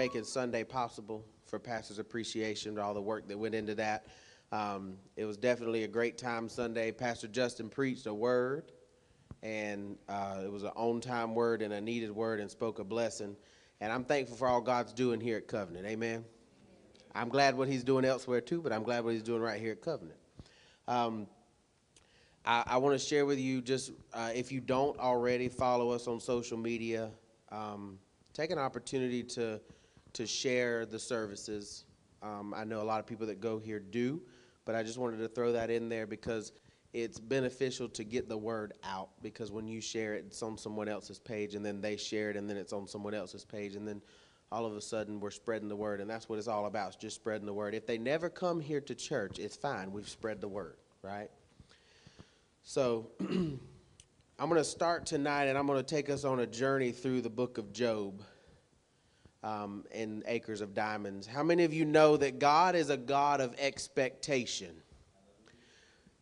making Sunday possible for Pastor's Appreciation, all the work that went into that. Um, it was definitely a great time Sunday. Pastor Justin preached a word, and uh, it was an on time word and a needed word and spoke a blessing. And I'm thankful for all God's doing here at Covenant. Amen. I'm glad what He's doing elsewhere too, but I'm glad what He's doing right here at Covenant. Um, I, I want to share with you just uh, if you don't already follow us on social media, um, take an opportunity to to share the services. Um, I know a lot of people that go here do, but I just wanted to throw that in there because it's beneficial to get the word out because when you share it, it's on someone else's page, and then they share it, and then it's on someone else's page, and then all of a sudden we're spreading the word, and that's what it's all about, it's just spreading the word. If they never come here to church, it's fine. We've spread the word, right? So I'm going to start tonight, and I'm going to take us on a journey through the book of Job um, in Acres of Diamonds. How many of you know that God is a God of expectation?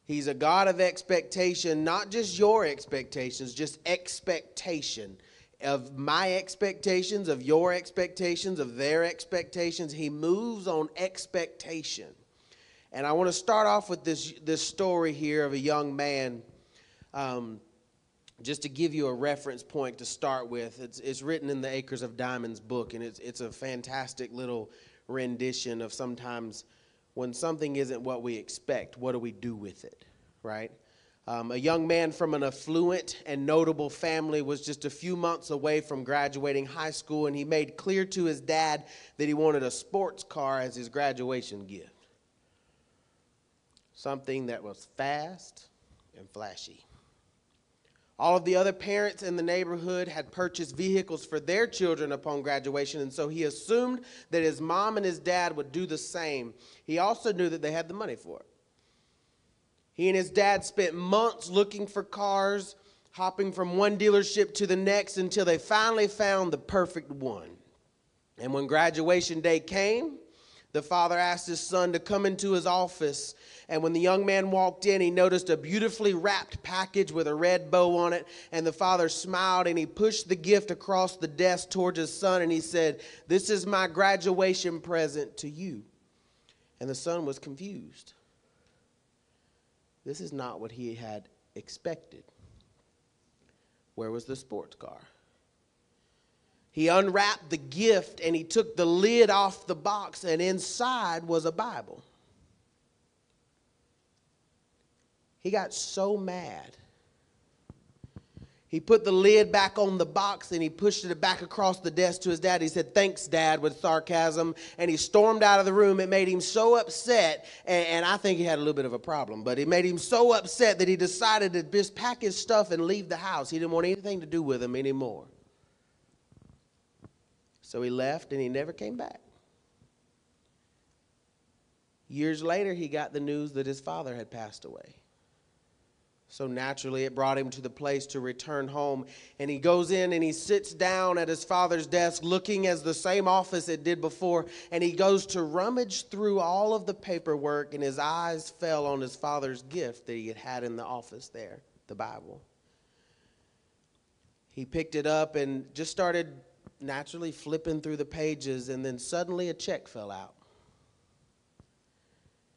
He's a God of expectation, not just your expectations, just expectation of my expectations, of your expectations, of their expectations. He moves on expectation. And I want to start off with this, this story here of a young man, um, just to give you a reference point to start with. It's, it's written in the Acres of Diamonds book, and it's, it's a fantastic little rendition of sometimes when something isn't what we expect, what do we do with it, right? Um, a young man from an affluent and notable family was just a few months away from graduating high school, and he made clear to his dad that he wanted a sports car as his graduation gift something that was fast and flashy. All of the other parents in the neighborhood had purchased vehicles for their children upon graduation, and so he assumed that his mom and his dad would do the same. He also knew that they had the money for it. He and his dad spent months looking for cars, hopping from one dealership to the next until they finally found the perfect one. And when graduation day came, the father asked his son to come into his office. And when the young man walked in, he noticed a beautifully wrapped package with a red bow on it. And the father smiled and he pushed the gift across the desk towards his son and he said, This is my graduation present to you. And the son was confused. This is not what he had expected. Where was the sports car? He unwrapped the gift and he took the lid off the box, and inside was a Bible. He got so mad. He put the lid back on the box and he pushed it back across the desk to his dad. He said, Thanks, Dad, with sarcasm. And he stormed out of the room. It made him so upset. And, and, I think he had a little bit of a problem, but it made him so upset that he decided to just pack his stuff and leave the house. He didn't want anything to do with him anymore. So he left and he never came back. Years later, he got the news that his father had passed away. So naturally, it brought him to the place to return home. And he goes in and he sits down at his father's desk, looking as the same office it did before. And he goes to rummage through all of the paperwork, and his eyes fell on his father's gift that he had had in the office there, the Bible. He picked it up and just started naturally flipping through the pages, and then suddenly a check fell out.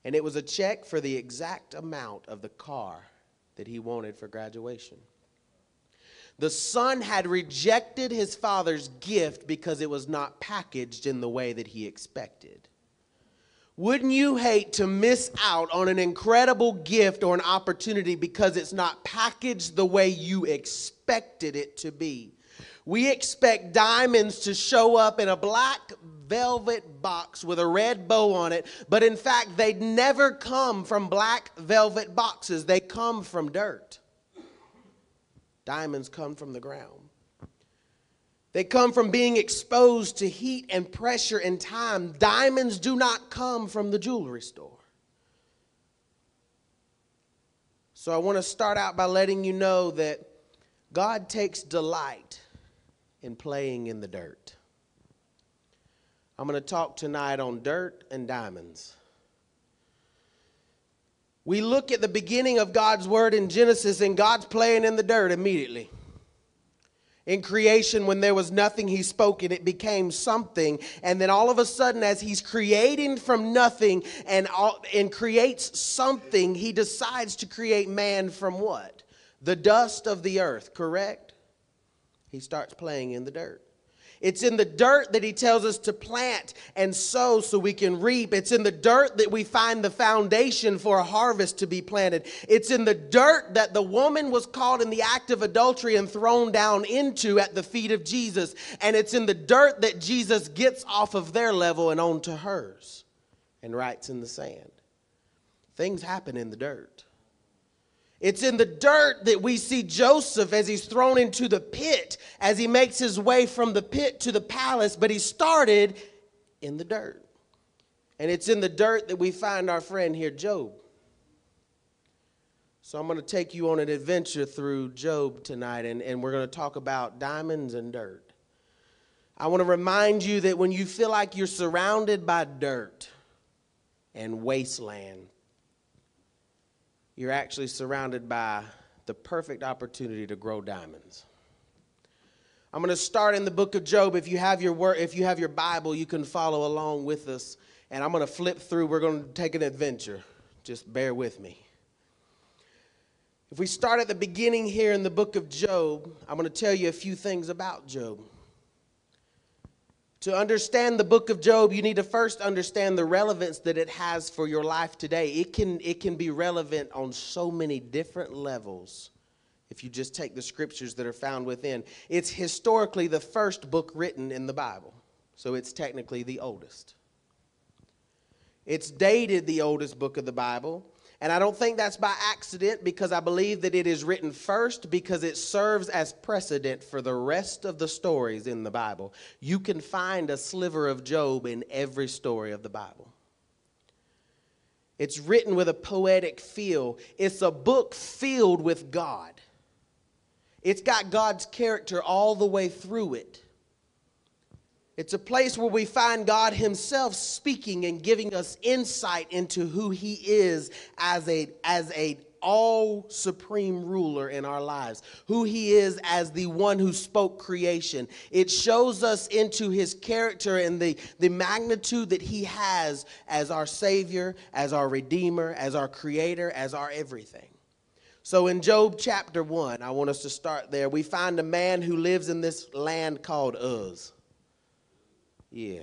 And it was a check for the exact amount of the car that he wanted for graduation. The son had rejected his father's gift because it was not packaged in the way that he expected. Wouldn't you hate to miss out on an incredible gift or an opportunity because it's not packaged the way you expected it to be? We expect diamonds to show up in a black velvet box with a red bow on it, but in fact, they never come from black velvet boxes, they come from dirt. Diamonds come from the ground. They come from being exposed to heat and pressure and time. Diamonds do not come from the jewelry store. So I want to start out by letting you know that God takes delight in playing in the dirt. I'm going to talk tonight on dirt and diamonds. We look at the beginning of God's word in Genesis, and God's playing in the dirt immediately. In creation, when there was nothing, he spoke and it became something. And then all of a sudden, as he's creating from nothing and, all, and creates something, he decides to create man from what? The dust of the earth, correct? He starts playing in the dirt. It's in the dirt that he tells us to plant and sow so we can reap. It's in the dirt that we find the foundation for a harvest to be planted. It's in the dirt that the woman was caught in the act of adultery and thrown down into at the feet of Jesus. And it's in the dirt that Jesus gets off of their level and onto hers and writes in the sand. Things happen in the dirt. It's in the dirt that we see Joseph as he's thrown into the pit, as he makes his way from the pit to the palace, but he started in the dirt. And it's in the dirt that we find our friend here, Job. So I'm going to take you on an adventure through Job tonight, and, and we're going to talk about diamonds and dirt. I want to remind you that when you feel like you're surrounded by dirt and wasteland, you're actually surrounded by the perfect opportunity to grow diamonds. I'm going to start in the book of Job. If you have your word, if you have your Bible, you can follow along with us. And I'm going to flip through. We're going to take an adventure. Just bear with me. If we start at the beginning here in the book of Job, I'm going to tell you a few things about Job. To understand the book of Job, you need to first understand the relevance that it has for your life today. It can, it can be relevant on so many different levels if you just take the scriptures that are found within. It's historically the first book written in the Bible, so it's technically the oldest. It's dated the oldest book of the Bible. And I don't think that's by accident because I believe that it is written first because it serves as precedent for the rest of the stories in the Bible. You can find a sliver of Job in every story of the Bible. It's written with a poetic feel, it's a book filled with God. It's got God's character all the way through it. It's a place where we find God Himself speaking and giving us insight into who He is as a, as a all supreme ruler in our lives, who he is as the one who spoke creation. It shows us into his character and the, the magnitude that he has as our Savior, as our Redeemer, as our Creator, as our everything. So in Job chapter 1, I want us to start there. We find a man who lives in this land called Uz. Yeah.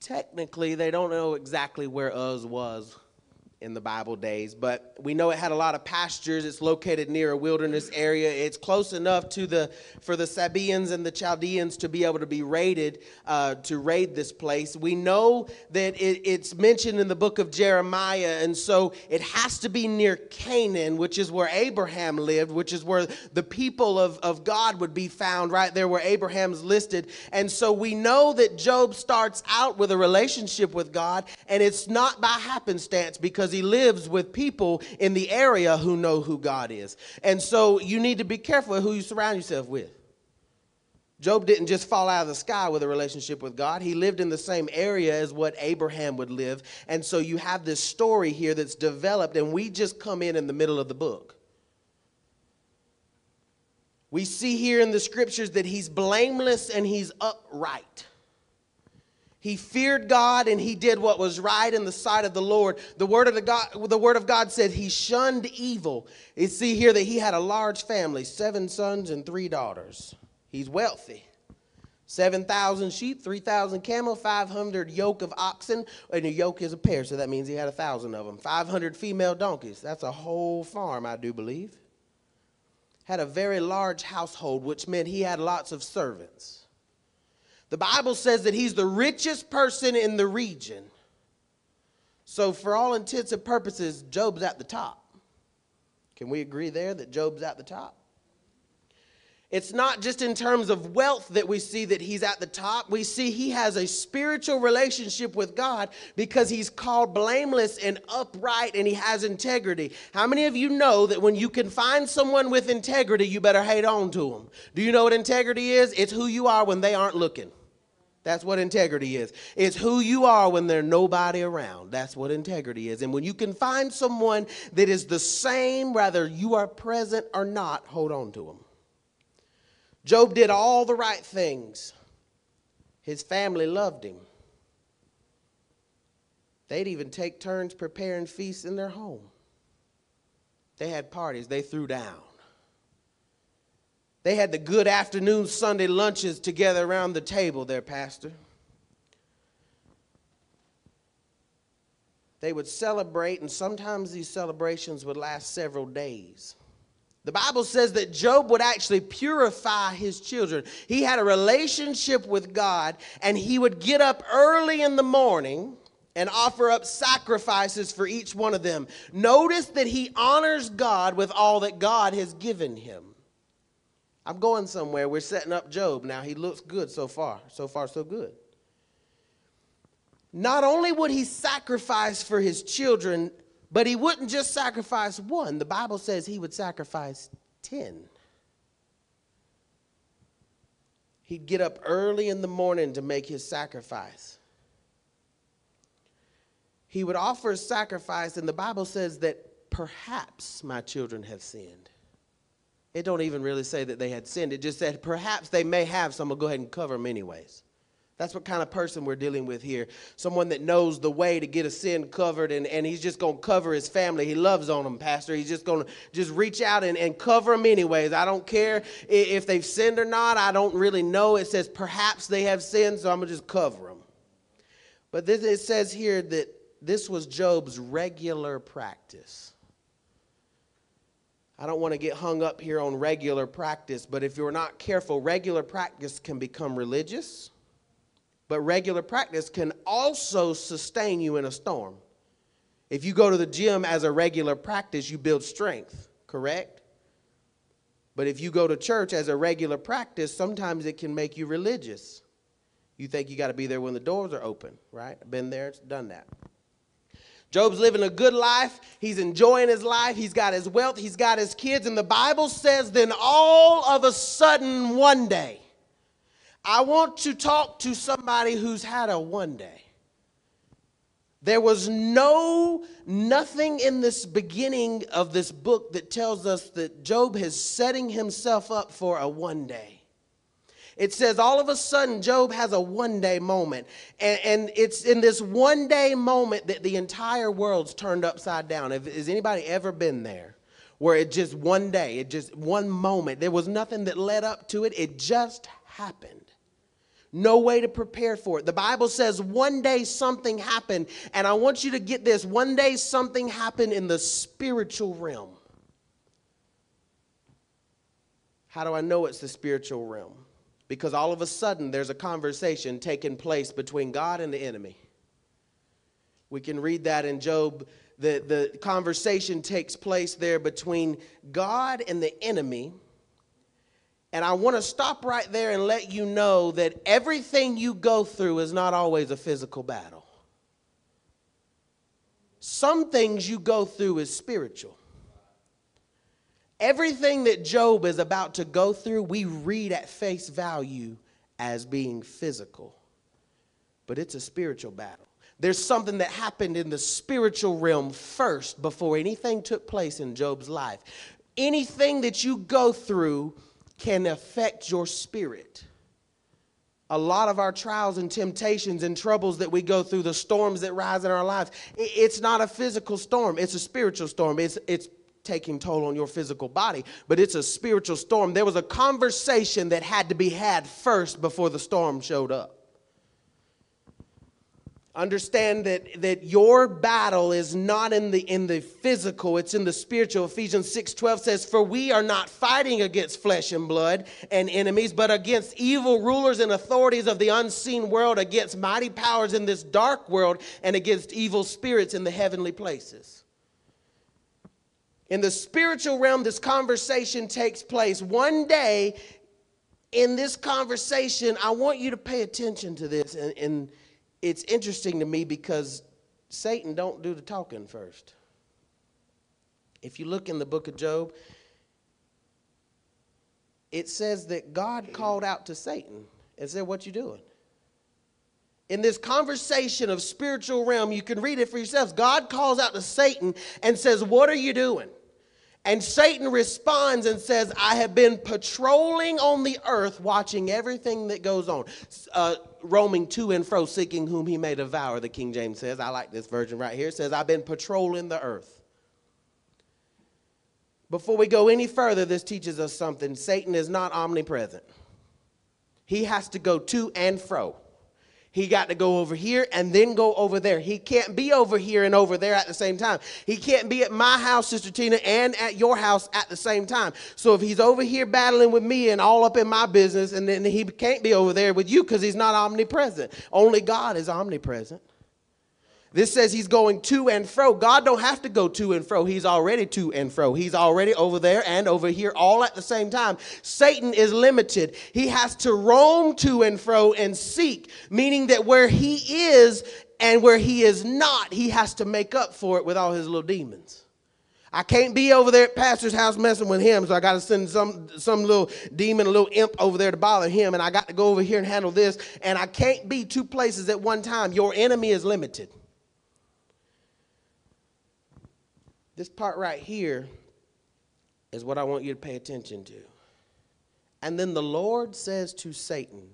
Technically, they don't know exactly where Uz was in the Bible days, but we know it had a lot of pastures. It's located near a wilderness area. It's close enough to the for the Sabaeans and the Chaldeans to be able to be raided uh, to raid this place. We know that it, it's mentioned in the book of Jeremiah, and so it has to be near Canaan, which is where Abraham lived, which is where the people of, of God would be found, right there where Abraham's listed. And so we know that Job starts out with a relationship with God, and it's not by happenstance because because he lives with people in the area who know who God is. And so you need to be careful who you surround yourself with. Job didn't just fall out of the sky with a relationship with God. He lived in the same area as what Abraham would live. And so you have this story here that's developed, and we just come in in the middle of the book. We see here in the scriptures that he's blameless and he's upright. He feared God and he did what was right in the sight of the Lord. The word of the God, the word of God said he shunned evil. You see here that he had a large family, seven sons and three daughters. He's wealthy. 7,000 sheep, 3,000 camel, 500 yoke of oxen, and a yoke is a pair, so that means he had a thousand of them. 500 female donkeys. That's a whole farm, I do believe. Had a very large household, which meant he had lots of servants. The Bible says that he's the richest person in the region. So, for all intents and purposes, Job's at the top. Can we agree there that Job's at the top? It's not just in terms of wealth that we see that he's at the top. We see he has a spiritual relationship with God because he's called blameless and upright and he has integrity. How many of you know that when you can find someone with integrity, you better hate on to them? Do you know what integrity is? It's who you are when they aren't looking. That's what integrity is. It's who you are when there's nobody around. That's what integrity is. And when you can find someone that is the same, whether you are present or not, hold on to them. Job did all the right things. His family loved him. They'd even take turns preparing feasts in their home. They had parties, they threw down. They had the good afternoon Sunday lunches together around the table there, Pastor. They would celebrate, and sometimes these celebrations would last several days. The Bible says that Job would actually purify his children. He had a relationship with God, and he would get up early in the morning and offer up sacrifices for each one of them. Notice that he honors God with all that God has given him. I'm going somewhere. We're setting up Job. Now, he looks good so far. So far, so good. Not only would he sacrifice for his children, but he wouldn't just sacrifice one. The Bible says he would sacrifice 10. He'd get up early in the morning to make his sacrifice. He would offer a sacrifice, and the Bible says that perhaps my children have sinned. It don't even really say that they had sinned. It just said perhaps they may have, so I'm going to go ahead and cover them anyways. That's what kind of person we're dealing with here. Someone that knows the way to get a sin covered, and, and he's just going to cover his family. He loves on them, Pastor. He's just going to just reach out and, and cover them anyways. I don't care if they've sinned or not. I don't really know. It says perhaps they have sinned, so I'm going to just cover them. But this, it says here that this was Job's regular practice. I don't want to get hung up here on regular practice, but if you're not careful, regular practice can become religious, but regular practice can also sustain you in a storm. If you go to the gym as a regular practice, you build strength, correct? But if you go to church as a regular practice, sometimes it can make you religious. You think you got to be there when the doors are open, right? Been there, done that. Job's living a good life. He's enjoying his life. He's got his wealth. He's got his kids. And the Bible says, then all of a sudden, one day, I want to talk to somebody who's had a one day. There was no, nothing in this beginning of this book that tells us that Job is setting himself up for a one day. It says all of a sudden Job has a one day moment. And, and, it's in this one day moment that the entire world's turned upside down. Has anybody ever been there? Where it just one day, it just one moment, there was nothing that led up to it, it just happened. No way to prepare for it. The Bible says one day something happened, and I want you to get this one day something happened in the spiritual realm. How do I know it's the spiritual realm? Because all of a sudden there's a conversation taking place between God and the enemy. We can read that in Job. The, the conversation takes place there between God and the enemy. And I want to stop right there and let you know that everything you go through is not always a physical battle. Some things you go through is spiritual. Everything that Job is about to go through, we read at face value as being physical, but it's a spiritual battle. There's something that happened in the spiritual realm first before anything took place in Job's life. Anything that you go through can affect your spirit. A lot of our trials and temptations and troubles that we go through, the storms that rise in our lives, it's not a physical storm, it's a spiritual storm. It's, it's taking toll on your physical body, but it's a spiritual storm. There was a conversation that had to be had first before the storm showed up. Understand that, that your battle is not in the, in the physical, it's in the spiritual. Ephesians 6:12 says, For we are not fighting against flesh and blood and enemies, but against evil rulers and authorities of the unseen world, against mighty powers in this dark world, and against evil spirits in the heavenly places. In the spiritual realm, this conversation takes place. One day, in this conversation, I want you to pay attention to this. And, and it's interesting to me because Satan don't do the talking first. If you look in the book of Job, it says that God called out to Satan and said, What you doing? in this conversation of spiritual realm, you can read it for yourselves. God calls out to Satan and says, What are you doing? And Satan responds and says, I have been patrolling on the earth, watching everything that goes on, uh, roaming to and fro, seeking whom he may devour, the King James says. I like this version right here. It says, I've been patrolling the earth. Before we go any further, this teaches us something. Satan is not omnipresent, he has to go to and fro. He got to go over here and then go over there. He can't be over here and over there at the same time. He can't be at my house, Sister Tina, and at your house at the same time. So if he's over here battling with me and all up in my business, and then he can't be over there with you because he's not omnipresent. Only God is omnipresent. This says he's going to and fro. God don't have to go to and fro. He's already to and fro. He's already over there and over here all at the same time. Satan is limited. He has to roam to and fro and seek, meaning that where he is and where he is not, he has to make up for it with all his little demons. I can't be over there at pastor's house messing with him, so I got to send some some little demon, a little imp over there to bother him, and I got to go over here and handle this. And I can't be two places at one time. Your enemy is limited. This part right here is what I want you to pay attention to. And then the Lord says to Satan,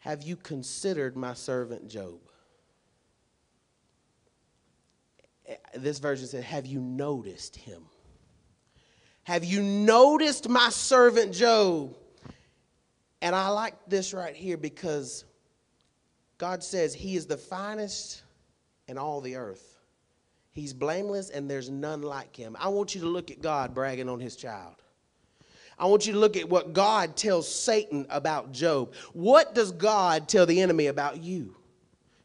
Have you considered my servant Job? This version said, Have you noticed him? Have you noticed my servant Job? And I like this right here because God says he is the finest in all the earth. He's blameless and there's none like him. I want you to look at God bragging on his child. I want you to look at what God tells Satan about Job. What does God tell the enemy about you?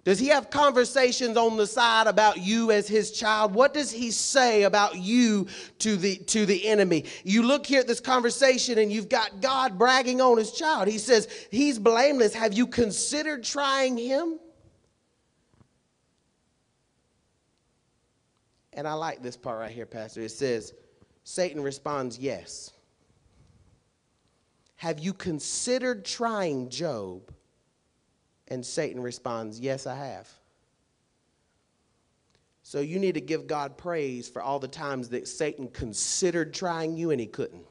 Does he have conversations on the side about you as his child? What does he say about you to the to the enemy? You look here at this conversation and you've got God bragging on his child. He says, "He's blameless. Have you considered trying him?" And I like this part right here, Pastor. It says, Satan responds, Yes. Have you considered trying Job? And Satan responds, Yes, I have. So you need to give God praise for all the times that Satan considered trying you and he couldn't.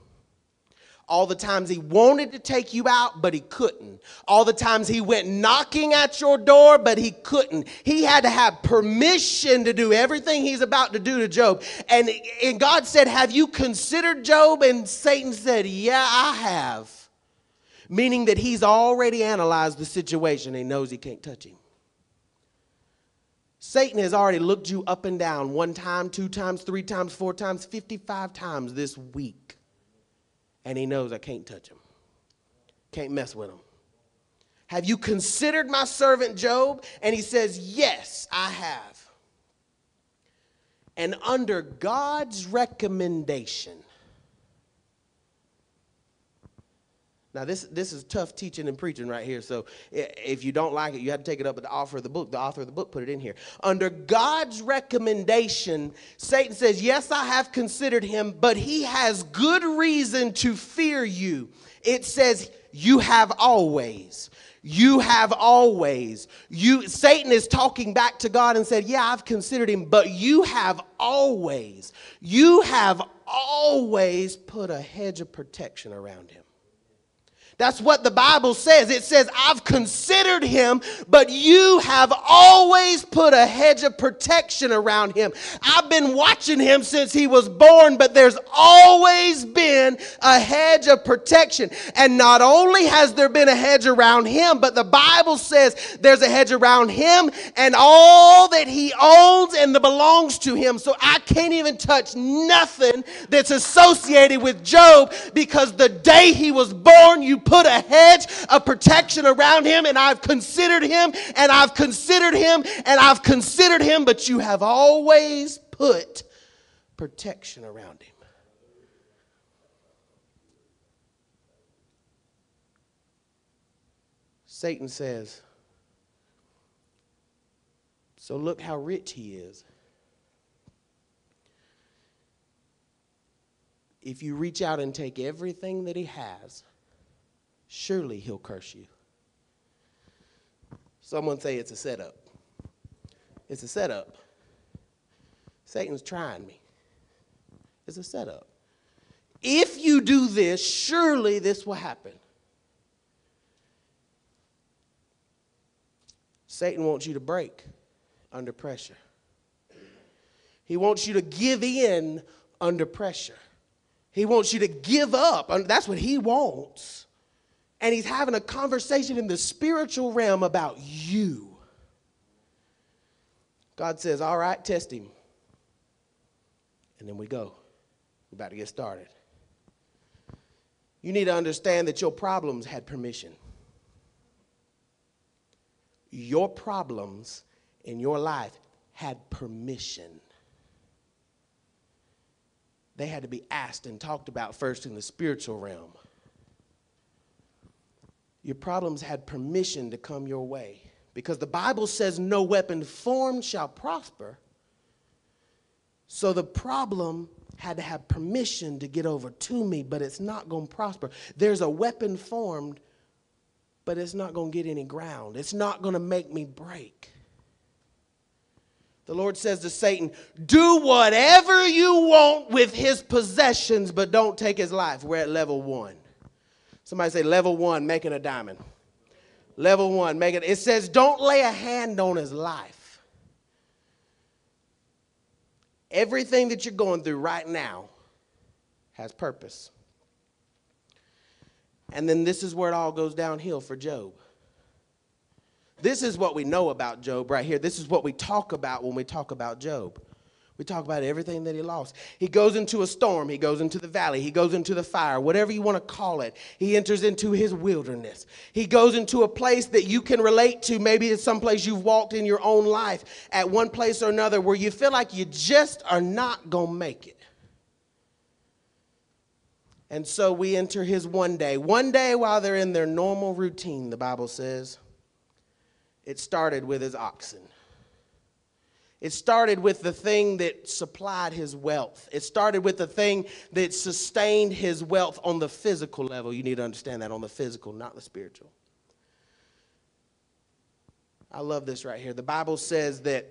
All the times he wanted to take you out, but he couldn't. All the times he went knocking at your door, but he couldn't. He had to have permission to do everything he's about to do to Job. And, and God said, Have you considered Job? And Satan said, Yeah, I have. Meaning that he's already analyzed the situation. He knows he can't touch him. Satan has already looked you up and down one time, two times, three times, four times, 55 times this week and he knows I can't touch him, can't mess with him. Have you considered my servant Job? And he says, Yes, I have. And under God's recommendation, Now, this, this is tough teaching and preaching right here. So, if you don't like it, you have to take it up with the author of the book. The author of the book put it in here. Under God's recommendation, Satan says, Yes, I have considered him, but he has good reason to fear you. It says, You have always. You have always. You Satan is talking back to God and said, "Yeah, I've considered him, but you have always. You have always put a hedge of protection around him." That's what the Bible says. It says, I've considered him, but you have always put a hedge of protection around him. I've been watching him since he was born, but there's always been a hedge of protection. And not only has there been a hedge around him, but the Bible says there's a hedge around him and all that he owns and that belongs to him. So I can't even touch nothing that's associated with Job because the day he was born, you put a hedge of protection around him, and I've considered him, and I've considered him, and I've considered him, but you have always put protection around him. Satan says, So look how rich he is. If you reach out and take everything that he has, surely he'll curse you. Someone say it's a setup. It's a setup. Satan's trying me. It's a setup. If you do this, surely this will happen. Satan wants you to break under pressure. He wants you to give in under pressure. He wants you to give up. That's what he wants. And he's having a conversation in the spiritual realm about you. God says, All right, test him. And then we go. We're about to get started. You need to understand that your problems had permission. Your problems in your life had permission they had to be asked and talked about first in the spiritual realm. Your problems had permission to come your way because the Bible says, No weapon formed shall prosper. So the problem had to have permission to get over to me, but it's not going to prosper. There's a weapon formed, but it's not going to get any ground. It's not going to make me break. The Lord says to Satan, Do whatever you want with his possessions, but don't take his life. We're at level one. Somebody say, Level one, making a diamond. Level one, making it. says, Don't lay a hand on his life. Everything that you're going through right now has purpose. And then this is where it all goes downhill for Job. This is what we know about Job right here. This is what we talk about when we talk about Job. We talk about everything that he lost. He goes into a storm. He goes into the valley. He goes into the fire, whatever you want to call it. He enters into his wilderness. He goes into a place that you can relate to. Maybe it's some place you've walked in your own life at one place or another where you feel like you just are not going to make it. And so we enter his one day. One day while they're in their normal routine, the Bible says. It started with his oxen. It started with the thing that supplied his wealth. It started with the thing that sustained his wealth on the physical level. You need to understand that on the physical, not the spiritual. I love this right here. The Bible says that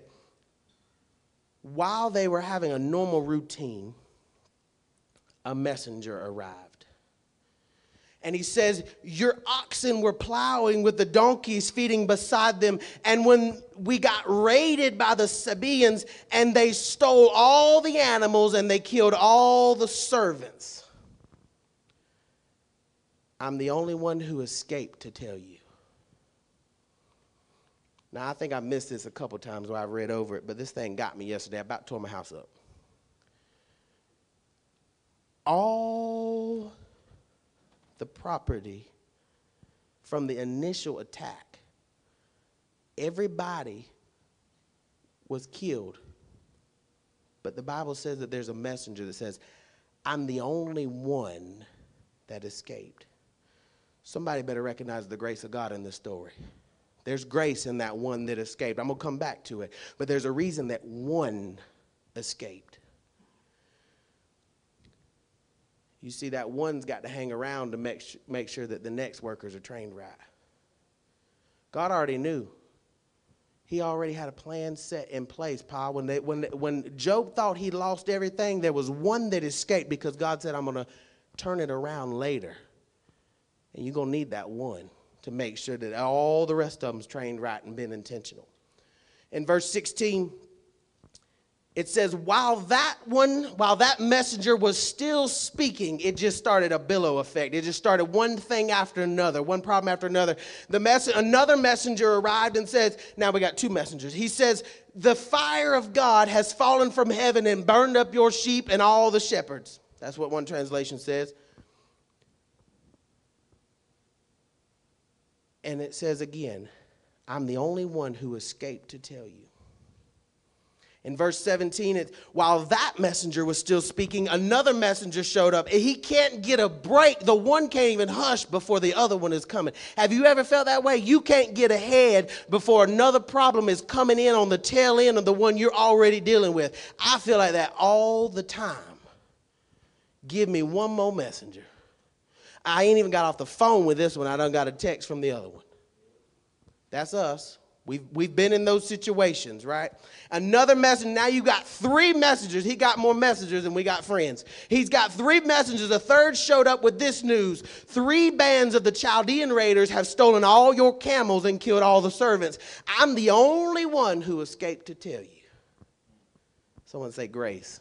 while they were having a normal routine, a messenger arrived. And he says, Your oxen were plowing with the donkeys feeding beside them. And when we got raided by the Sabaeans, and they stole all the animals and they killed all the servants, I'm the only one who escaped to tell you. Now, I think I missed this a couple times where I read over it, but this thing got me yesterday. I about tore my house up. All the property from the initial attack. Everybody was killed. But the Bible says that there's a messenger that says, I'm the only one that escaped. Somebody better recognize the grace of God in this story. There's grace in that one that escaped. I'm going to come back to it. But there's a reason that one escaped. You see, that one's got to hang around to make, make sure that the next workers are trained right. God already knew. He already had a plan set in place, Paul. When, they, when, when Job thought he lost everything, there was one that escaped because God said, I'm going to turn it around later. And you're going to need that one to make sure that all the rest of them's trained right and been intentional. In verse 16, it says while that one while that messenger was still speaking it just started a billow effect. It just started one thing after another one problem after another. The mess- another messenger arrived and says now we got two messengers. He says the fire of god has fallen from heaven and burned up your sheep and all the shepherds. That's what one translation says. And it says again i'm the only one who escaped to tell you in verse 17, it, while that messenger was still speaking, another messenger showed up. He can't get a break. The one can't even hush before the other one is coming. Have you ever felt that way? You can't get ahead before another problem is coming in on the tail end of the one you're already dealing with. I feel like that all the time. Give me one more messenger. I ain't even got off the phone with this one. I done got a text from the other one. That's us. We've, we've been in those situations, right? Another message. Now you got three messengers. He got more messengers than we got friends. He's got three messengers. A third showed up with this news. Three bands of the Chaldean raiders have stolen all your camels and killed all the servants. I'm the only one who escaped to tell you. Someone say grace.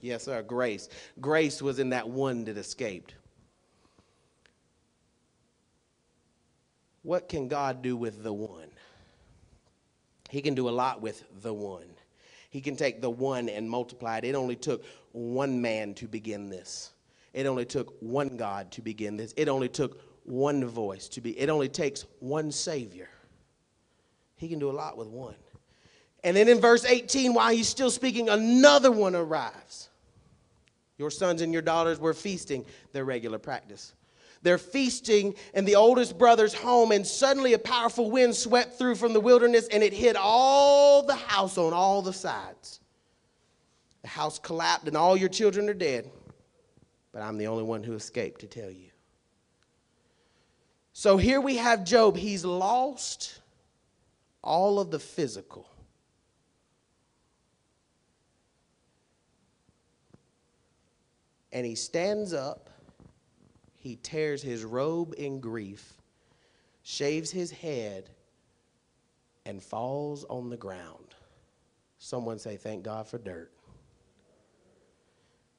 Yes, sir, grace. Grace was in that one that escaped. What can God do with the one? He can do a lot with the one. He can take the one and multiply it. It only took one man to begin this. It only took one God to begin this. It only took one voice to be. It only takes one Savior. He can do a lot with one. And then in verse 18, while he's still speaking, another one arrives. Your sons and your daughters were feasting, their regular practice. They're feasting in the oldest brother's home, and suddenly a powerful wind swept through from the wilderness and it hit all the house on all the sides. The house collapsed, and all your children are dead. But I'm the only one who escaped to tell you. So here we have Job. He's lost all of the physical. And he stands up he tears his robe in grief, shaves his head, and falls on the ground. Someone say, Thank God for dirt.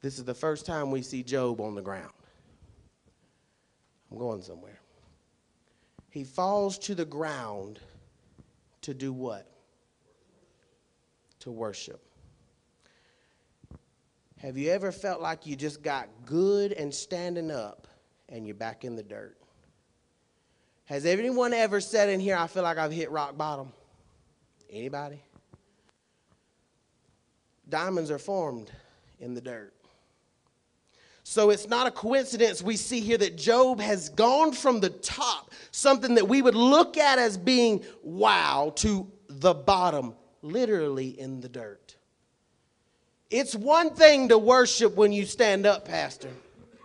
This is the first time we see Job on the ground. I'm going somewhere. He falls to the ground to do what? To worship. Have you ever felt like you just got good and standing up and you're back in the dirt. Has anyone ever said in here, I feel like I've hit rock bottom? Anybody? Diamonds are formed in the dirt. So it's not a coincidence we see here that Job has gone from the top, something that we would look at as being wow, to the bottom, literally in the dirt. It's one thing to worship when you stand up, Pastor.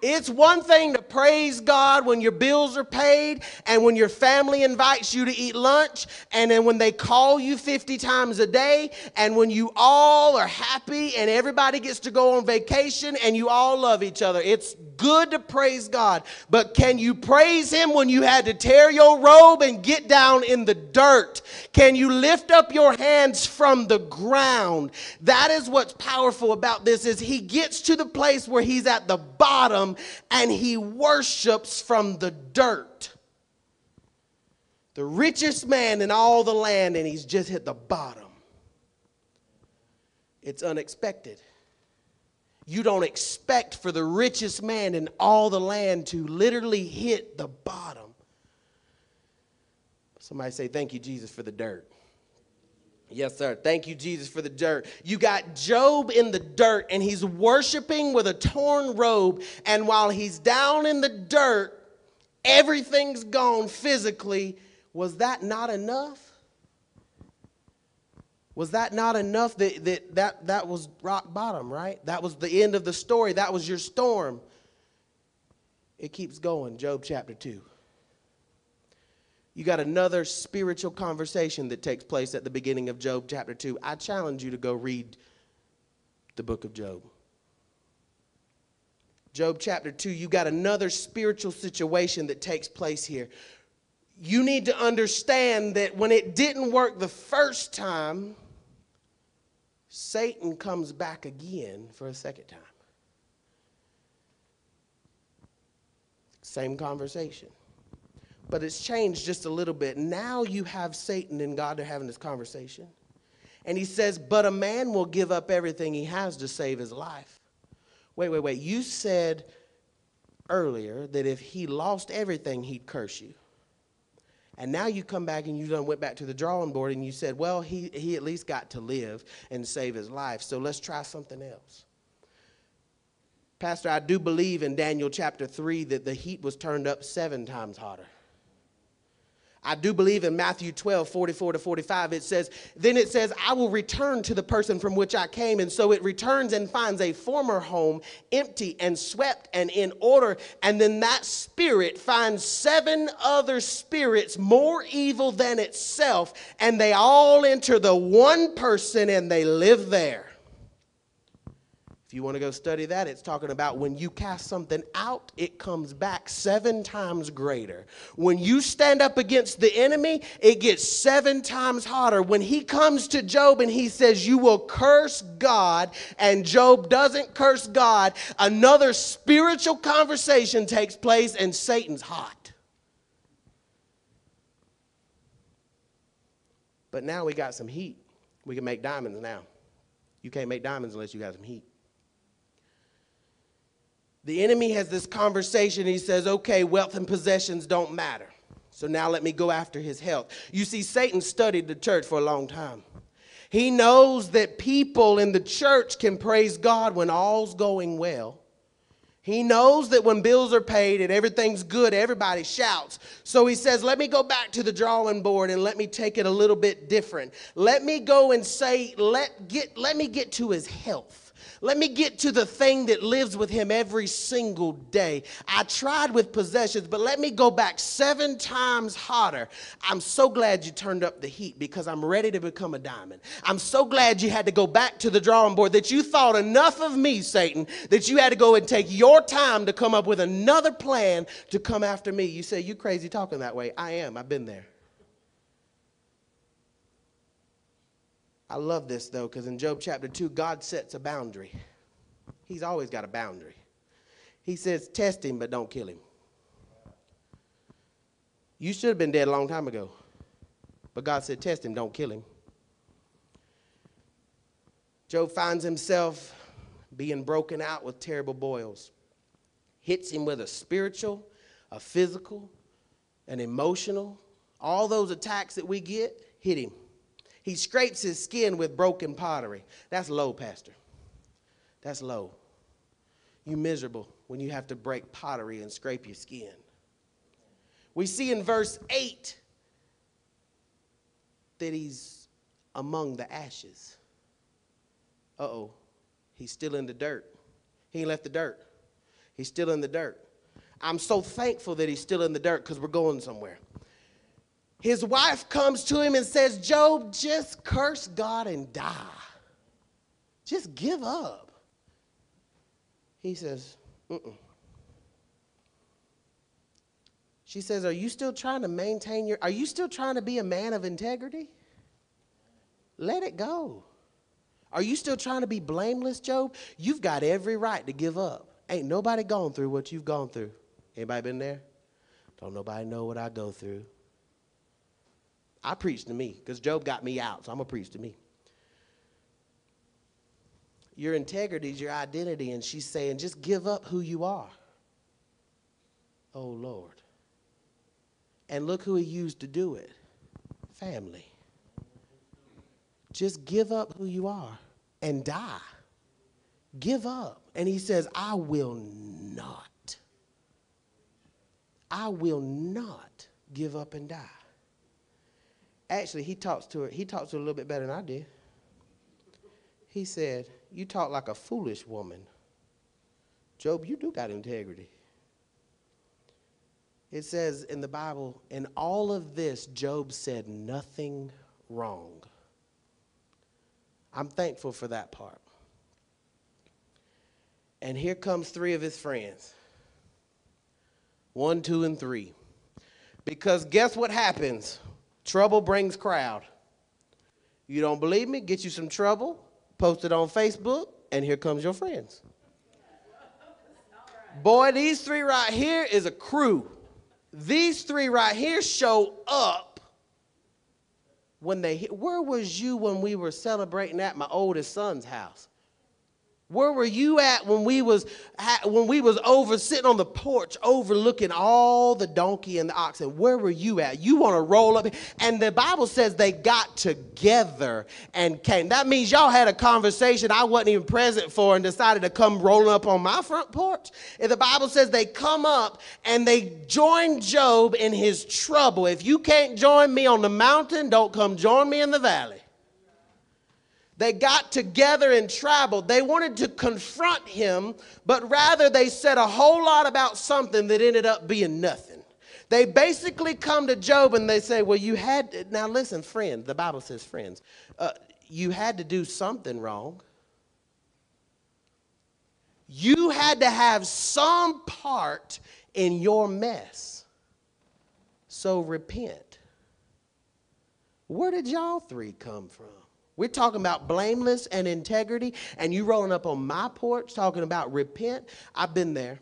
It's one thing to praise God when your bills are paid and when your family invites you to eat lunch and then when they call you 50 times a day and when you all are happy and everybody gets to go on vacation and you all love each other. It's good to praise God, but can you praise Him when you had to tear your robe and get down in the dirt? Can you lift up your hands from the ground? That is what's powerful about this is he gets to the place where he's at the bottom and he worships from the dirt. The richest man in all the land, and he's just hit the bottom. It's unexpected. You don't expect for the richest man in all the land to literally hit the bottom. Somebody say, Thank you, Jesus, for the dirt. Yes, sir. Thank you, Jesus, for the dirt. You got Job in the dirt, and he's worshiping with a torn robe. And while he's down in the dirt, everything's gone physically. Was that not enough? Was that not enough that, that that that was rock bottom, right? That was the end of the story. That was your storm. It keeps going, Job chapter 2 you got another spiritual conversation that takes place at the beginning of Job chapter 2. I challenge you to go read the book of Job. Job chapter 2, you got another spiritual situation that takes place here. You need to understand that when it didn't work the first time, Satan comes back again for a second time. Same conversation but it's changed just a little bit. Now you have Satan and God are having this conversation. And he says, But a man will give up everything he has to save his life. Wait, wait, wait. You said earlier that if he lost everything, he'd curse you. And now you come back and you done went back to the drawing board and you said, well, he, he at least got to live and save his life. So let's try something else. Pastor, I do believe in Daniel chapter 3 that the heat was turned up seven times hotter. I do believe in Matthew 12, 44 to 45, it says, Then it says, I will return to the person from which I came. And so it returns and finds a former home empty and swept and in order. And then that spirit finds seven other spirits more evil than itself. And they all enter the one person and they live there. If you want to go study that, it's talking about when you cast something out, it comes back seven times greater. When you stand up against the enemy, it gets seven times harder. When he comes to Job and he says, You will curse God, and Job doesn't curse God, another spiritual conversation takes place, and Satan's hot. But now we got some heat. We can make diamonds now. You can't make diamonds unless you got some heat. The enemy has this conversation. He says, okay, wealth and possessions don't matter. So now let me go after his health. You see, Satan studied the church for a long time. He knows that people in the church can praise God when all's going well. He knows that when bills are paid and everything's good, everybody shouts. So he says, Let me go back to the drawing board and let me take it a little bit different. Let me go and say, Let, get, let me get to his health. Let me get to the thing that lives with him every single day. I tried with possessions, but let me go back seven times hotter. I'm so glad you turned up the heat because I'm ready to become a diamond. I'm so glad you had to go back to the drawing board, that you thought enough of me, Satan, that you had to go and take your time to come up with another plan to come after me. You say, You crazy talking that way. I am. I've been there. I love this though, because in Job chapter 2, God sets a boundary. He's always got a boundary. He says, Test him, but don't kill him. You should have been dead a long time ago. But God said, Test him, don't kill him. Job finds himself being broken out with terrible boils. Hits him with a spiritual, a physical, an emotional. All those attacks that we get hit him. He scrapes his skin with broken pottery. That's low, Pastor. That's low. You miserable when you have to break pottery and scrape your skin. We see in verse 8 that he's among the ashes. Uh oh, he's still in the dirt. He ain't left the dirt, he's still in the dirt. I'm so thankful that he's still in the dirt because we're going somewhere his wife comes to him and says, Job, just curse God and die. Just give up. He says, Mm-mm. She says, Are you still trying to maintain your, are you still trying to be a man of integrity? Let it go. Are you still trying to be blameless, Job? You've got every right to give up. Ain't nobody gone through what you've gone through. Anybody been there? Don't nobody know what I go through. I preach to me because Job got me out, so I'm going to preach to me. Your integrity is your identity, and she's saying, just give up who you are. Oh, Lord. And look who he used to do it family. Just give up who you are and die. Give up. And he says, I will not. I will not give up and die. Actually, he talks to her. He talks to her a little bit better than I did. He said, "You talk like a foolish woman." Job, you do got integrity. It says in the Bible, in all of this, Job said nothing wrong. I'm thankful for that part. And here comes three of his friends. One, two, and three. Because guess what happens Trouble brings crowd. You don't believe me? Get you some trouble, post it on Facebook, and here comes your friends. Boy, these three right here is a crew. These three right here show up when they where was you when we were celebrating at my oldest son's house? Where were you at when we was when we was over sitting on the porch overlooking all the donkey and the oxen? Where were you at? You want to roll up and the Bible says they got together and came. That means y'all had a conversation I wasn't even present for and decided to come rolling up on my front porch. And the Bible says they come up and they join Job in his trouble. If you can't join me on the mountain, don't come join me in the valley. They got together and traveled. They wanted to confront him, but rather they said a whole lot about something that ended up being nothing. They basically come to Job and they say, Well, you had, to, now listen, friend, the Bible says friends, uh, you had to do something wrong. You had to have some part in your mess. So repent. Where did y'all three come from? We're talking about blameless and integrity, and you rolling up on my porch talking about repent. I've been there.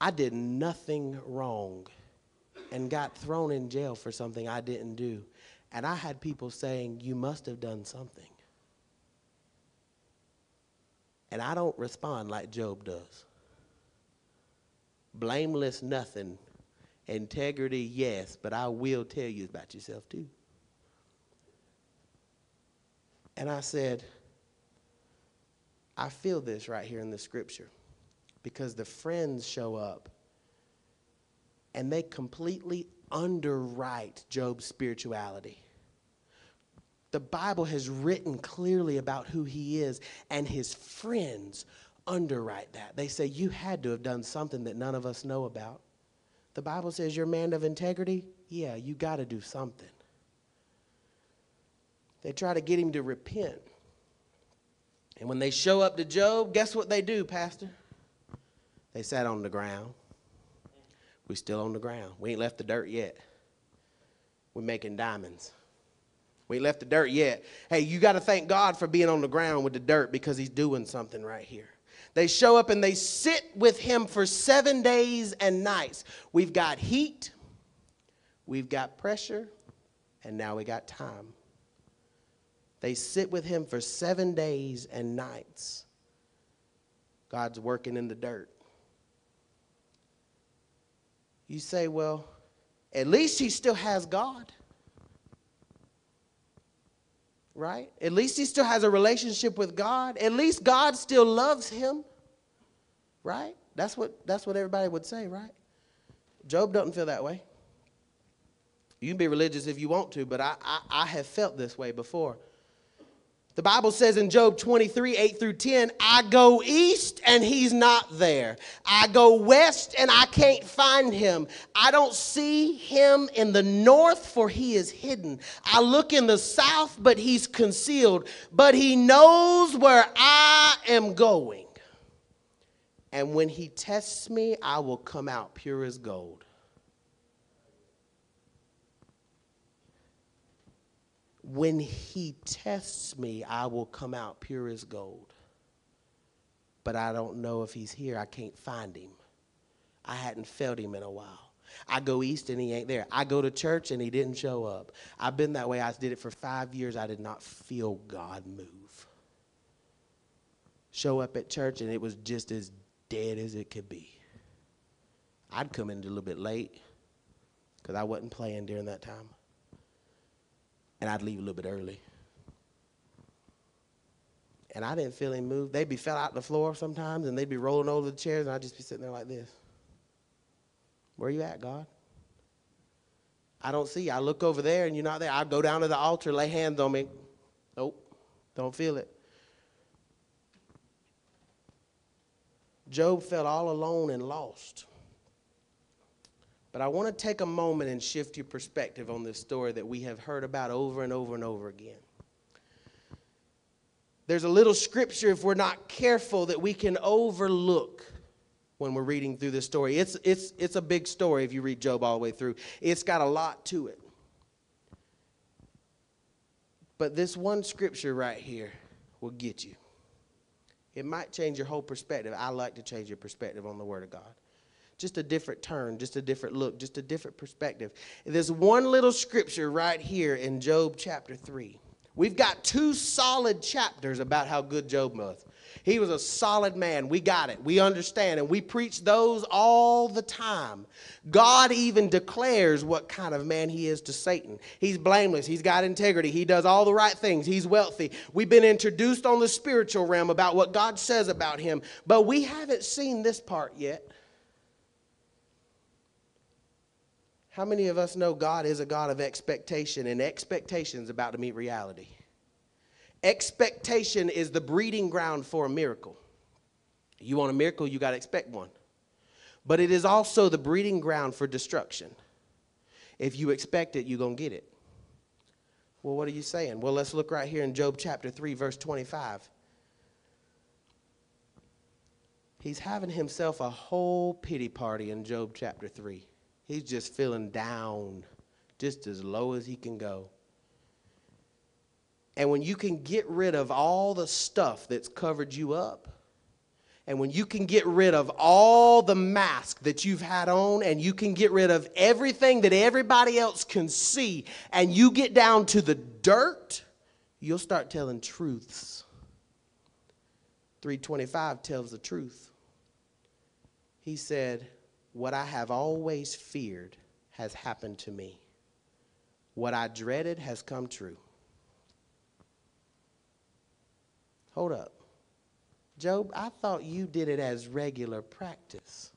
I did nothing wrong and got thrown in jail for something I didn't do. And I had people saying, You must have done something. And I don't respond like Job does. Blameless, nothing. Integrity, yes, but I will tell you about yourself too. And I said, I feel this right here in the scripture because the friends show up and they completely underwrite Job's spirituality. The Bible has written clearly about who he is, and his friends underwrite that. They say, You had to have done something that none of us know about. The Bible says, You're a man of integrity? Yeah, you got to do something. They try to get him to repent. And when they show up to Job, guess what they do, Pastor? They sat on the ground. We still on the ground. We ain't left the dirt yet. We're making diamonds. We ain't left the dirt yet. Hey, you got to thank God for being on the ground with the dirt because he's doing something right here. They show up and they sit with him for seven days and nights. We've got heat, we've got pressure, and now we got time. They sit with him for seven days and nights. God's working in the dirt. You say, well, at least he still has God. Right? At least he still has a relationship with God. At least God still loves him. Right? That's what, that's what everybody would say, right? Job doesn't feel that way. You can be religious if you want to, but I, I, I have felt this way before. The Bible says in Job 23, 8 through 10, I go east and he's not there. I go west and I can't find him. I don't see him in the north for he is hidden. I look in the south, but he's concealed. But he knows where I am going. And when he tests me, I will come out pure as gold. When he tests me, I will come out pure as gold. But I don't know if he's here. I can't find him. I hadn't felt him in a while. I go east and he ain't there. I go to church and he didn't show up. I've been that way. I did it for five years. I did not feel God move. Show up at church and it was just as dead as it could be. I'd come in a little bit late because I wasn't playing during that time and I'd leave a little bit early. And I didn't feel him move. They'd be fell out the floor sometimes, and they'd be rolling over the chairs, and I'd just be sitting there like this. Where you at, God? I don't see you. I look over there, and you're not there. I go down to the altar, lay hands on me. Nope, don't feel it. Job felt all alone and lost. But I want to take a moment and shift your perspective on this story that we have heard about over and over and over again. There's a little scripture, if we're not careful, that we can overlook when we're reading through this story. It's, it's, it's a big story if you read Job all the way through, it's got a lot to it. But this one scripture right here will get you. It might change your whole perspective. I like to change your perspective on the Word of God just a different turn, just a different look, just a different perspective. There's one little scripture right here in Job chapter 3. We've got two solid chapters about how good Job was. He was a solid man. We got it. We understand. And we preach those all the time. God even declares what kind of man he is to Satan. He's blameless. He's got integrity. He does all the right things. He's wealthy. We've been introduced on the spiritual realm about what God says about him. But we haven't seen this part yet. How many of us know God is a God of expectation and expectation is about to meet reality? Expectation is the breeding ground for a miracle. You want a miracle, you got to expect one. But it is also the breeding ground for destruction. If you expect it, you're going to get it. Well, what are you saying? Well, let's look right here in Job chapter 3, verse 25. He's having himself a whole pity party in Job chapter 3. He's just feeling down, just as low as he can go. And when you can get rid of all the stuff that's covered you up, and when you can get rid of all the mask that you've had on, and you can get rid of everything that everybody else can see, and you get down to the dirt, you'll start telling truths. 325 tells the truth. He said, What I have always feared has happened to me. What I dreaded has come true. Hold up. Job, I thought you did it as regular practice.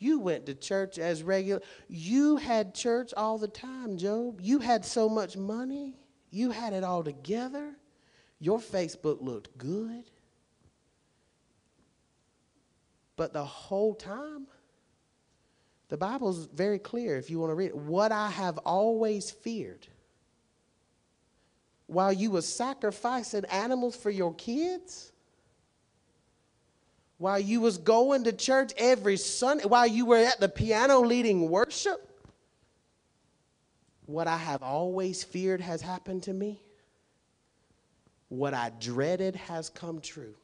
You went to church as regular. You had church all the time, Job. You had so much money. You had it all together. Your Facebook looked good. But the whole time, the Bible's very clear if you want to read it. What I have always feared while you were sacrificing animals for your kids? While you was going to church every Sunday, while you were at the piano leading worship? What I have always feared has happened to me. What I dreaded has come true.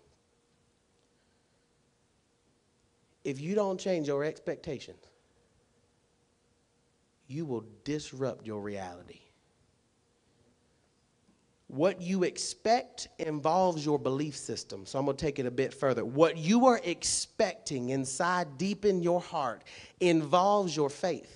If you don't change your expectations, you will disrupt your reality. What you expect involves your belief system. So I'm going to take it a bit further. What you are expecting inside deep in your heart involves your faith.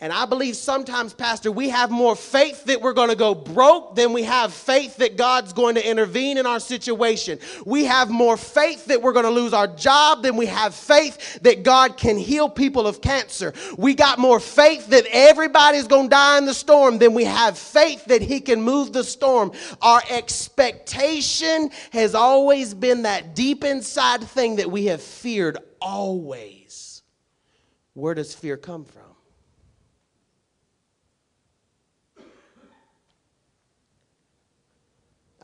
And I believe sometimes, Pastor, we have more faith that we're going to go broke than we have faith that God's going to intervene in our situation. We have more faith that we're going to lose our job than we have faith that God can heal people of cancer. We got more faith that everybody's going to die in the storm than we have faith that He can move the storm. Our expectation has always been that deep inside thing that we have feared always. Where does fear come from?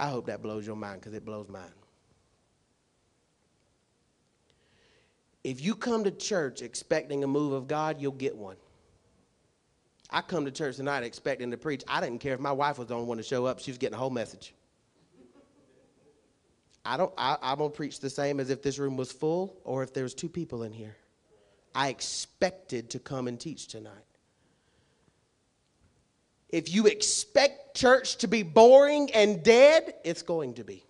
I hope that blows your mind because it blows mine. If you come to church expecting a move of God, you'll get one. I come to church tonight expecting to preach. I didn't care if my wife was the only one to show up. She was getting a whole message. I don't, I, I'm to preach the same as if this room was full or if there was two people in here. I expected to come and teach tonight. If you expect church to be boring and dead, it's going to be.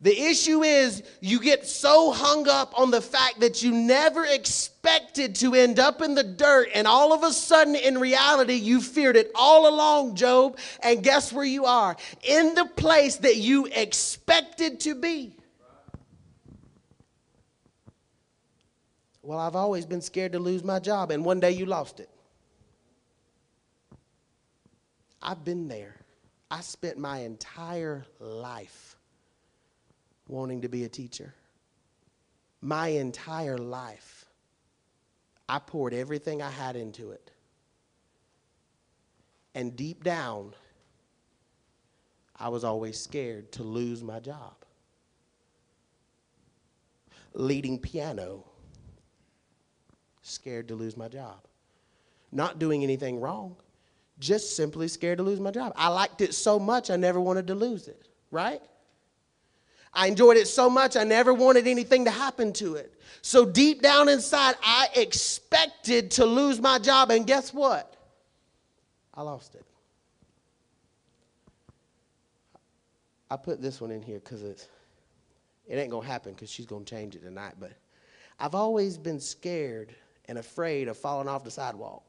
The issue is you get so hung up on the fact that you never expected to end up in the dirt, and all of a sudden, in reality, you feared it all along, Job. And guess where you are? In the place that you expected to be. Well, I've always been scared to lose my job, and one day you lost it. I've been there. I spent my entire life wanting to be a teacher. My entire life. I poured everything I had into it. And deep down, I was always scared to lose my job. Leading piano, scared to lose my job. Not doing anything wrong just simply scared to lose my job. I liked it so much, I never wanted to lose it, right? I enjoyed it so much, I never wanted anything to happen to it. So deep down inside, I expected to lose my job, and guess what? I lost it. I put this one in here because it's it ain't gonna happen because she's gonna change it tonight. But I've always been scared and afraid of falling off the sidewalk.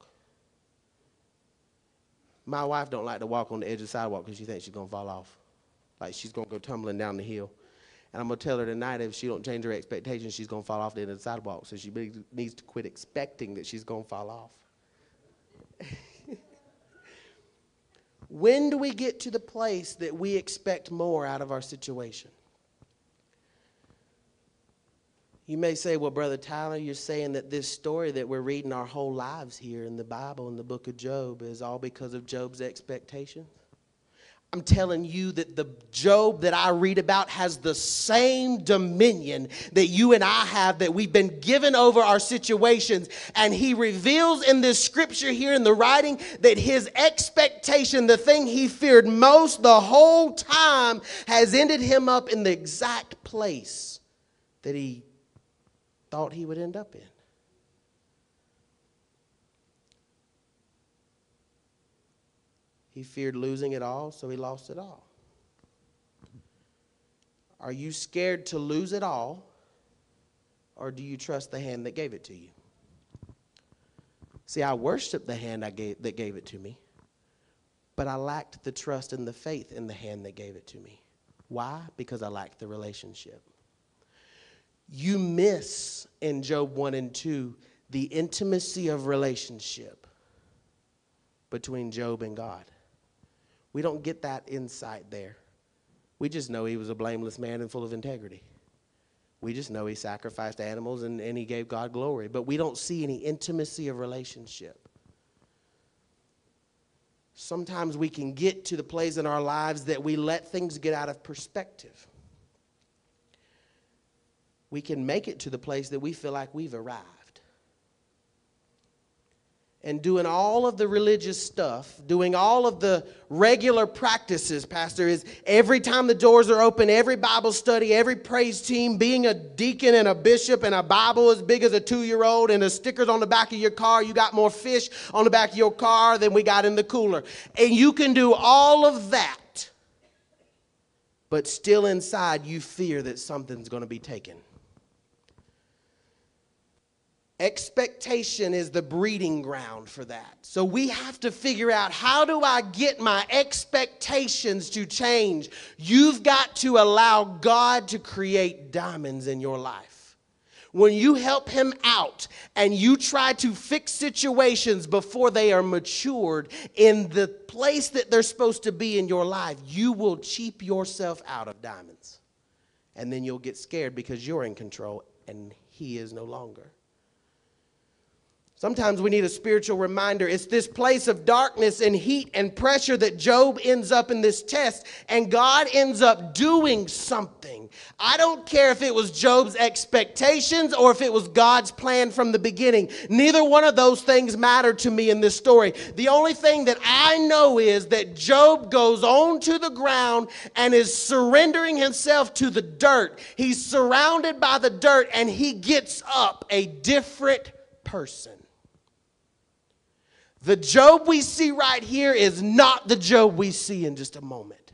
My wife don't like to walk on the edge of the sidewalk because she thinks she's gonna fall off, like she's gonna go tumbling down the hill. And I'm gonna tell her tonight if she don't change her expectations, she's gonna fall off the end of the sidewalk. So she needs to quit expecting that she's gonna fall off. when do we get to the place that we expect more out of our situation? You may say, well, Brother Tyler, you're saying that this story that we're reading our whole lives here in the Bible, in the book of Job, is all because of Job's expectations. I'm telling you that the Job that I read about has the same dominion that you and I have, that we've been given over our situations. And he reveals in this scripture here in the writing that his expectation, the thing he feared most the whole time, has ended him up in the exact place that he thought he would end up in. He feared losing it all, so he lost it all. Are you scared to lose it all, or do you trust the hand that gave it to you? See, I worship the hand I gave, that gave it to me, but I lacked the trust and the faith in the hand that gave it to me. Why? Because I lacked the relationship. You miss in Job 1 and 2 the intimacy of relationship between Job and God. We don't get that insight there. We just know he was a blameless man and full of integrity. We just know he sacrificed animals and, and he gave God glory, but we don't see any intimacy of relationship. Sometimes we can get to the place in our lives that we let things get out of perspective. We can make it to the place that we feel like we've arrived and doing all of the religious stuff, doing all of the regular practices, Pastor, is every time the doors are open, every Bible study, every praise team, being a deacon and a bishop and a Bible as big as a two year old and the stickers on the back of your car. You got more fish on the back of your car than we got in the cooler. And you can do all of that, but still inside you fear that something's going to be taken. Expectation is the breeding ground for that. So we have to figure out how do I get my expectations to change? You've got to allow God to create diamonds in your life. When you help Him out and you try to fix situations before they are matured in the place that they're supposed to be in your life, you will cheap yourself out of diamonds. And then you'll get scared because you're in control and He is no longer. Sometimes we need a spiritual reminder. It's this place of darkness and heat and pressure that Job ends up in this test, and God ends up doing something. I don't care if it was Job's expectations or if it was God's plan from the beginning. Neither one of those things matter to me in this story. The only thing that I know is that Job goes on to the ground and is surrendering himself to the dirt. He's surrounded by the dirt and he gets up a different person. The Job we see right here is not the Job we see in just a moment.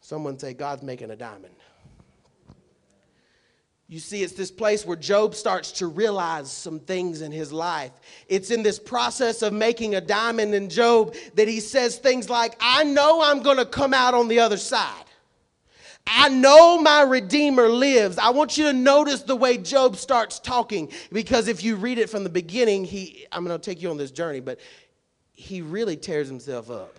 Someone say, God's making a diamond. You see, it's this place where Job starts to realize some things in his life. It's in this process of making a diamond in Job that he says things like, I know I'm going to come out on the other side. I know my Redeemer lives. I want you to notice the way Job starts talking because if you read it from the beginning, he, I'm going to take you on this journey, but he really tears himself up.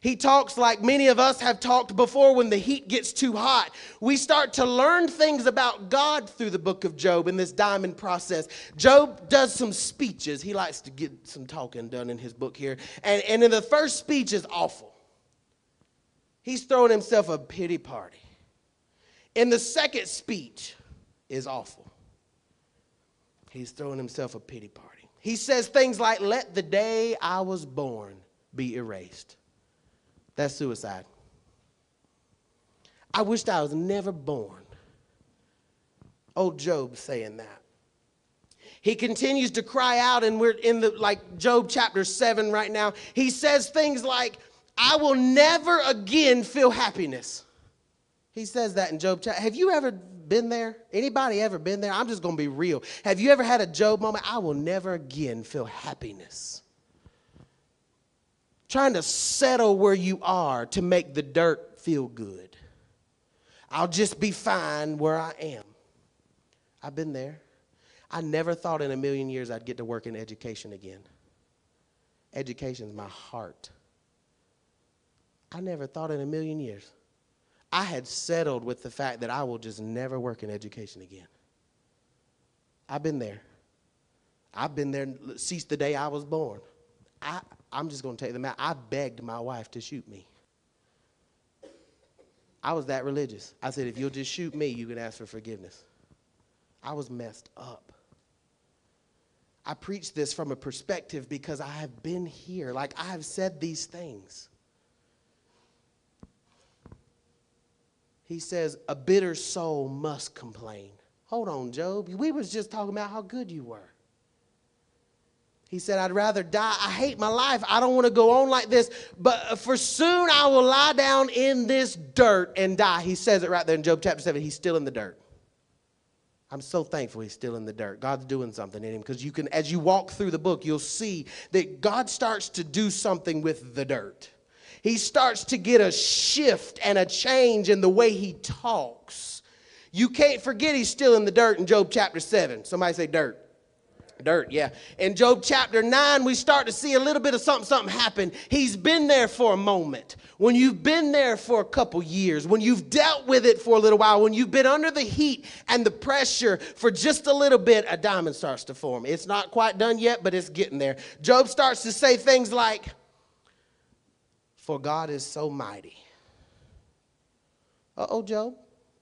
He talks like many of us have talked before when the heat gets too hot. We start to learn things about God through the book of Job in this diamond process. Job does some speeches. He likes to get some talking done in his book here. And, and in the first speech is awful. He's throwing himself a pity party. In the second speech is awful. He's throwing himself a pity party. He says things like, Let the day I was born be erased. That's suicide. I wished I was never born. Old Job saying that. He continues to cry out, and we're in the like Job chapter 7 right now. He says things like, I will never again feel happiness. He says that in Job. Have you ever been there? Anybody ever been there? I'm just going to be real. Have you ever had a Job moment? I will never again feel happiness. Trying to settle where you are to make the dirt feel good. I'll just be fine where I am. I've been there. I never thought in a million years I'd get to work in education again. Education's my heart. I never thought in a million years. I had settled with the fact that I will just never work in education again. I've been there. I've been there since the day I was born. I, I'm just going to take them out. I begged my wife to shoot me. I was that religious. I said, if you'll just shoot me, you can ask for forgiveness. I was messed up. I preach this from a perspective because I have been here. Like, I have said these things. He says, a bitter soul must complain. Hold on, Job. We was just talking about how good you were. He said, I'd rather die. I hate my life. I don't want to go on like this. But for soon I will lie down in this dirt and die. He says it right there in Job chapter 7. He's still in the dirt. I'm so thankful he's still in the dirt. God's doing something in him because you can, as you walk through the book, you'll see that God starts to do something with the dirt he starts to get a shift and a change in the way he talks. You can't forget he's still in the dirt in Job chapter 7. Somebody say dirt. Dirt, yeah. In Job chapter 9, we start to see a little bit of something, something happen. He's been there for a moment. When you've been there for a couple years, when you've dealt with it for a little while, when you've been under the heat and the pressure for just a little bit, a diamond starts to form. It's not quite done yet, but it's getting there. Job starts to say things like, for God is so mighty. Uh oh, Job.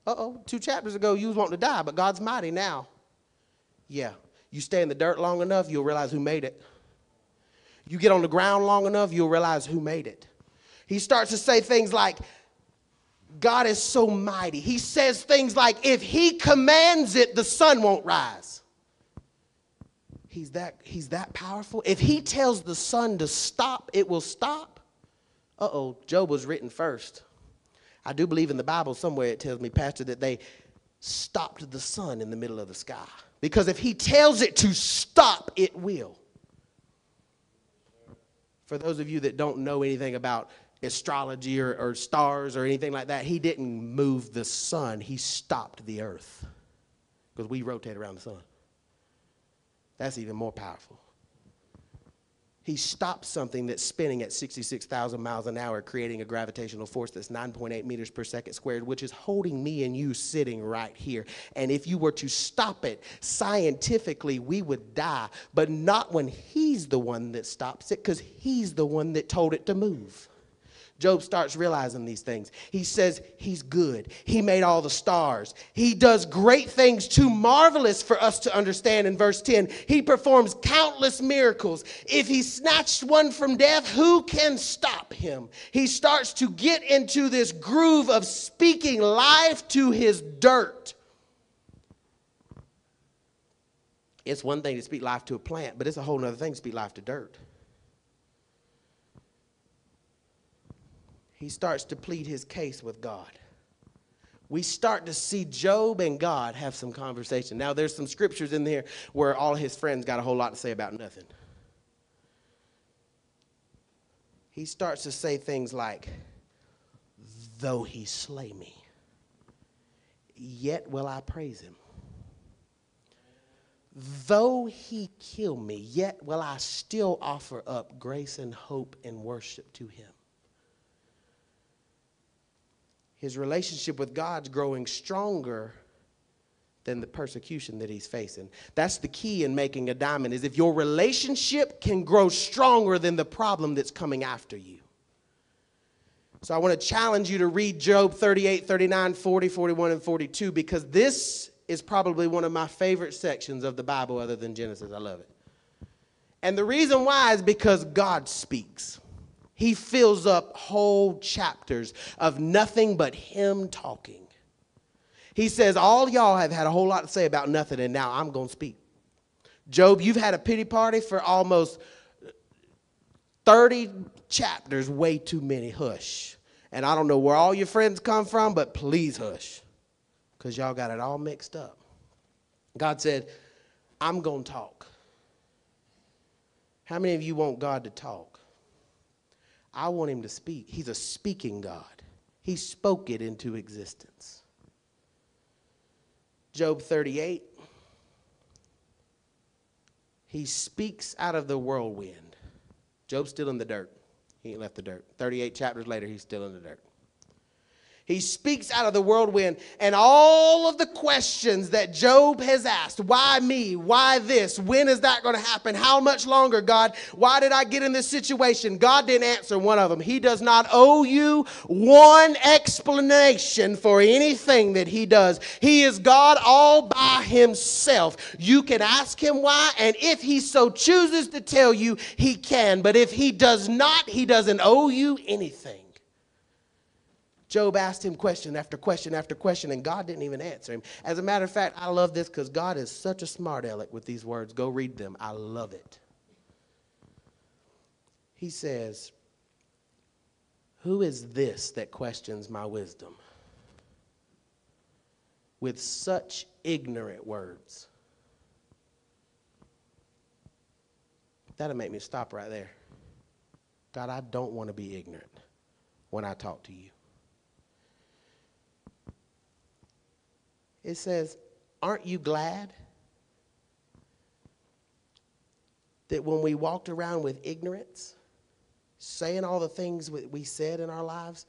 Uh oh. Two chapters ago, you was wanting to die, but God's mighty now. Yeah. You stay in the dirt long enough, you'll realize who made it. You get on the ground long enough, you'll realize who made it. He starts to say things like, God is so mighty. He says things like, if he commands it, the sun won't rise. He's that, he's that powerful. If he tells the sun to stop, it will stop uh oh, Job was written first. I do believe in the Bible somewhere it tells me, Pastor, that they stopped the sun in the middle of the sky. Because if he tells it to stop, it will. For those of you that don't know anything about astrology or, or stars or anything like that, he didn't move the sun, he stopped the earth. Because we rotate around the sun. That's even more powerful he stops something that's spinning at 66,000 miles an hour, creating a gravitational force that's 9.8 meters per second squared, which is holding me and you sitting right here. And if you were to stop it scientifically, we would die, but not when he's the one that stops it, because he's the one that told it to move. Job starts realizing these things. He says he's good. He made all the stars. He does great things too marvelous for us to understand in verse 10. He performs countless miracles. If he snatched one from death, who can stop him? He starts to get into this groove of speaking life to his dirt. It's one thing to speak life to a plant, but it's a whole other thing to speak life to dirt. He starts to plead his case with God. We start to see Job and God have some conversation. Now, there's some scriptures in there where all his friends got a whole lot to say about nothing. He starts to say things like, Though he slay me, yet will I praise him. Though he kill me, yet will I still offer up grace and hope and worship to him his relationship with God's growing stronger than the persecution that he's facing. That's the key in making a diamond is if your relationship can grow stronger than the problem that's coming after you. So I want to challenge you to read Job 38, 39, 40, 41 and 42 because this is probably one of my favorite sections of the Bible other than Genesis. I love it. And the reason why is because God speaks. He fills up whole chapters of nothing but him talking. He says, All y'all have had a whole lot to say about nothing, and now I'm going to speak. Job, you've had a pity party for almost 30 chapters way too many. Hush. And I don't know where all your friends come from, but please hush. Because y'all got it all mixed up. God said, I'm going to talk. How many of you want God to talk? I want him to speak. He's a speaking God. He spoke it into existence. Job 38. He speaks out of the whirlwind. Job's still in the dirt. He ain't left the dirt. 38 chapters later, he's still in the dirt. He speaks out of the whirlwind, and all of the questions that Job has asked why me? Why this? When is that going to happen? How much longer, God? Why did I get in this situation? God didn't answer one of them. He does not owe you one explanation for anything that He does. He is God all by Himself. You can ask Him why, and if He so chooses to tell you, He can. But if He does not, He doesn't owe you anything. Job asked him question after question after question, and God didn't even answer him. As a matter of fact, I love this because God is such a smart aleck with these words. Go read them. I love it. He says, Who is this that questions my wisdom? With such ignorant words. That'll make me stop right there. God, I don't want to be ignorant when I talk to you. It says, Aren't you glad that when we walked around with ignorance, saying all the things we said in our lives,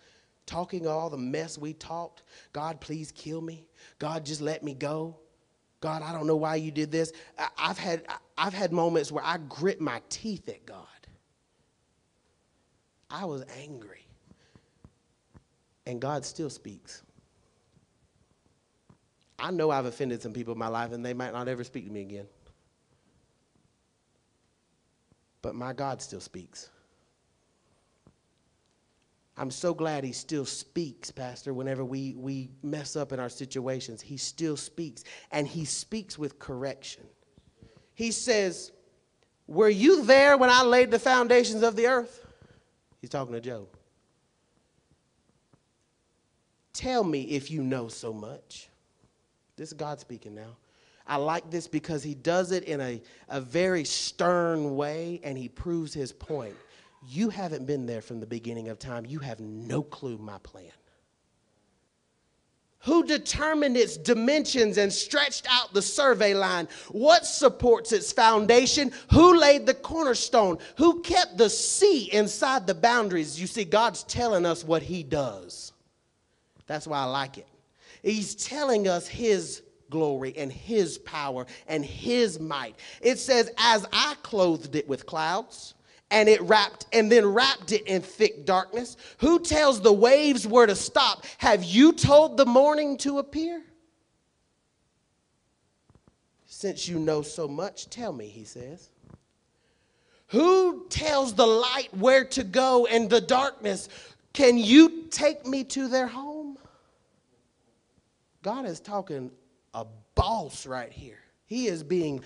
talking all the mess we talked, God, please kill me. God, just let me go. God, I don't know why you did this. I've had, I've had moments where I grit my teeth at God. I was angry. And God still speaks. I know I've offended some people in my life and they might not ever speak to me again. But my God still speaks. I'm so glad he still speaks, Pastor, whenever we, we mess up in our situations. He still speaks, and he speaks with correction. He says, Were you there when I laid the foundations of the earth? He's talking to Job. Tell me if you know so much. This is God speaking now. I like this because he does it in a, a very stern way and he proves his point. You haven't been there from the beginning of time. You have no clue my plan. Who determined its dimensions and stretched out the survey line? What supports its foundation? Who laid the cornerstone? Who kept the sea inside the boundaries? You see, God's telling us what He does. That's why I like it. He's telling us his glory and his power and his might. It says, As I clothed it with clouds, and it wrapped and then wrapped it in thick darkness. Who tells the waves where to stop? Have you told the morning to appear? Since you know so much, tell me, he says. Who tells the light where to go and the darkness? Can you take me to their home? God is talking a boss right here. He is being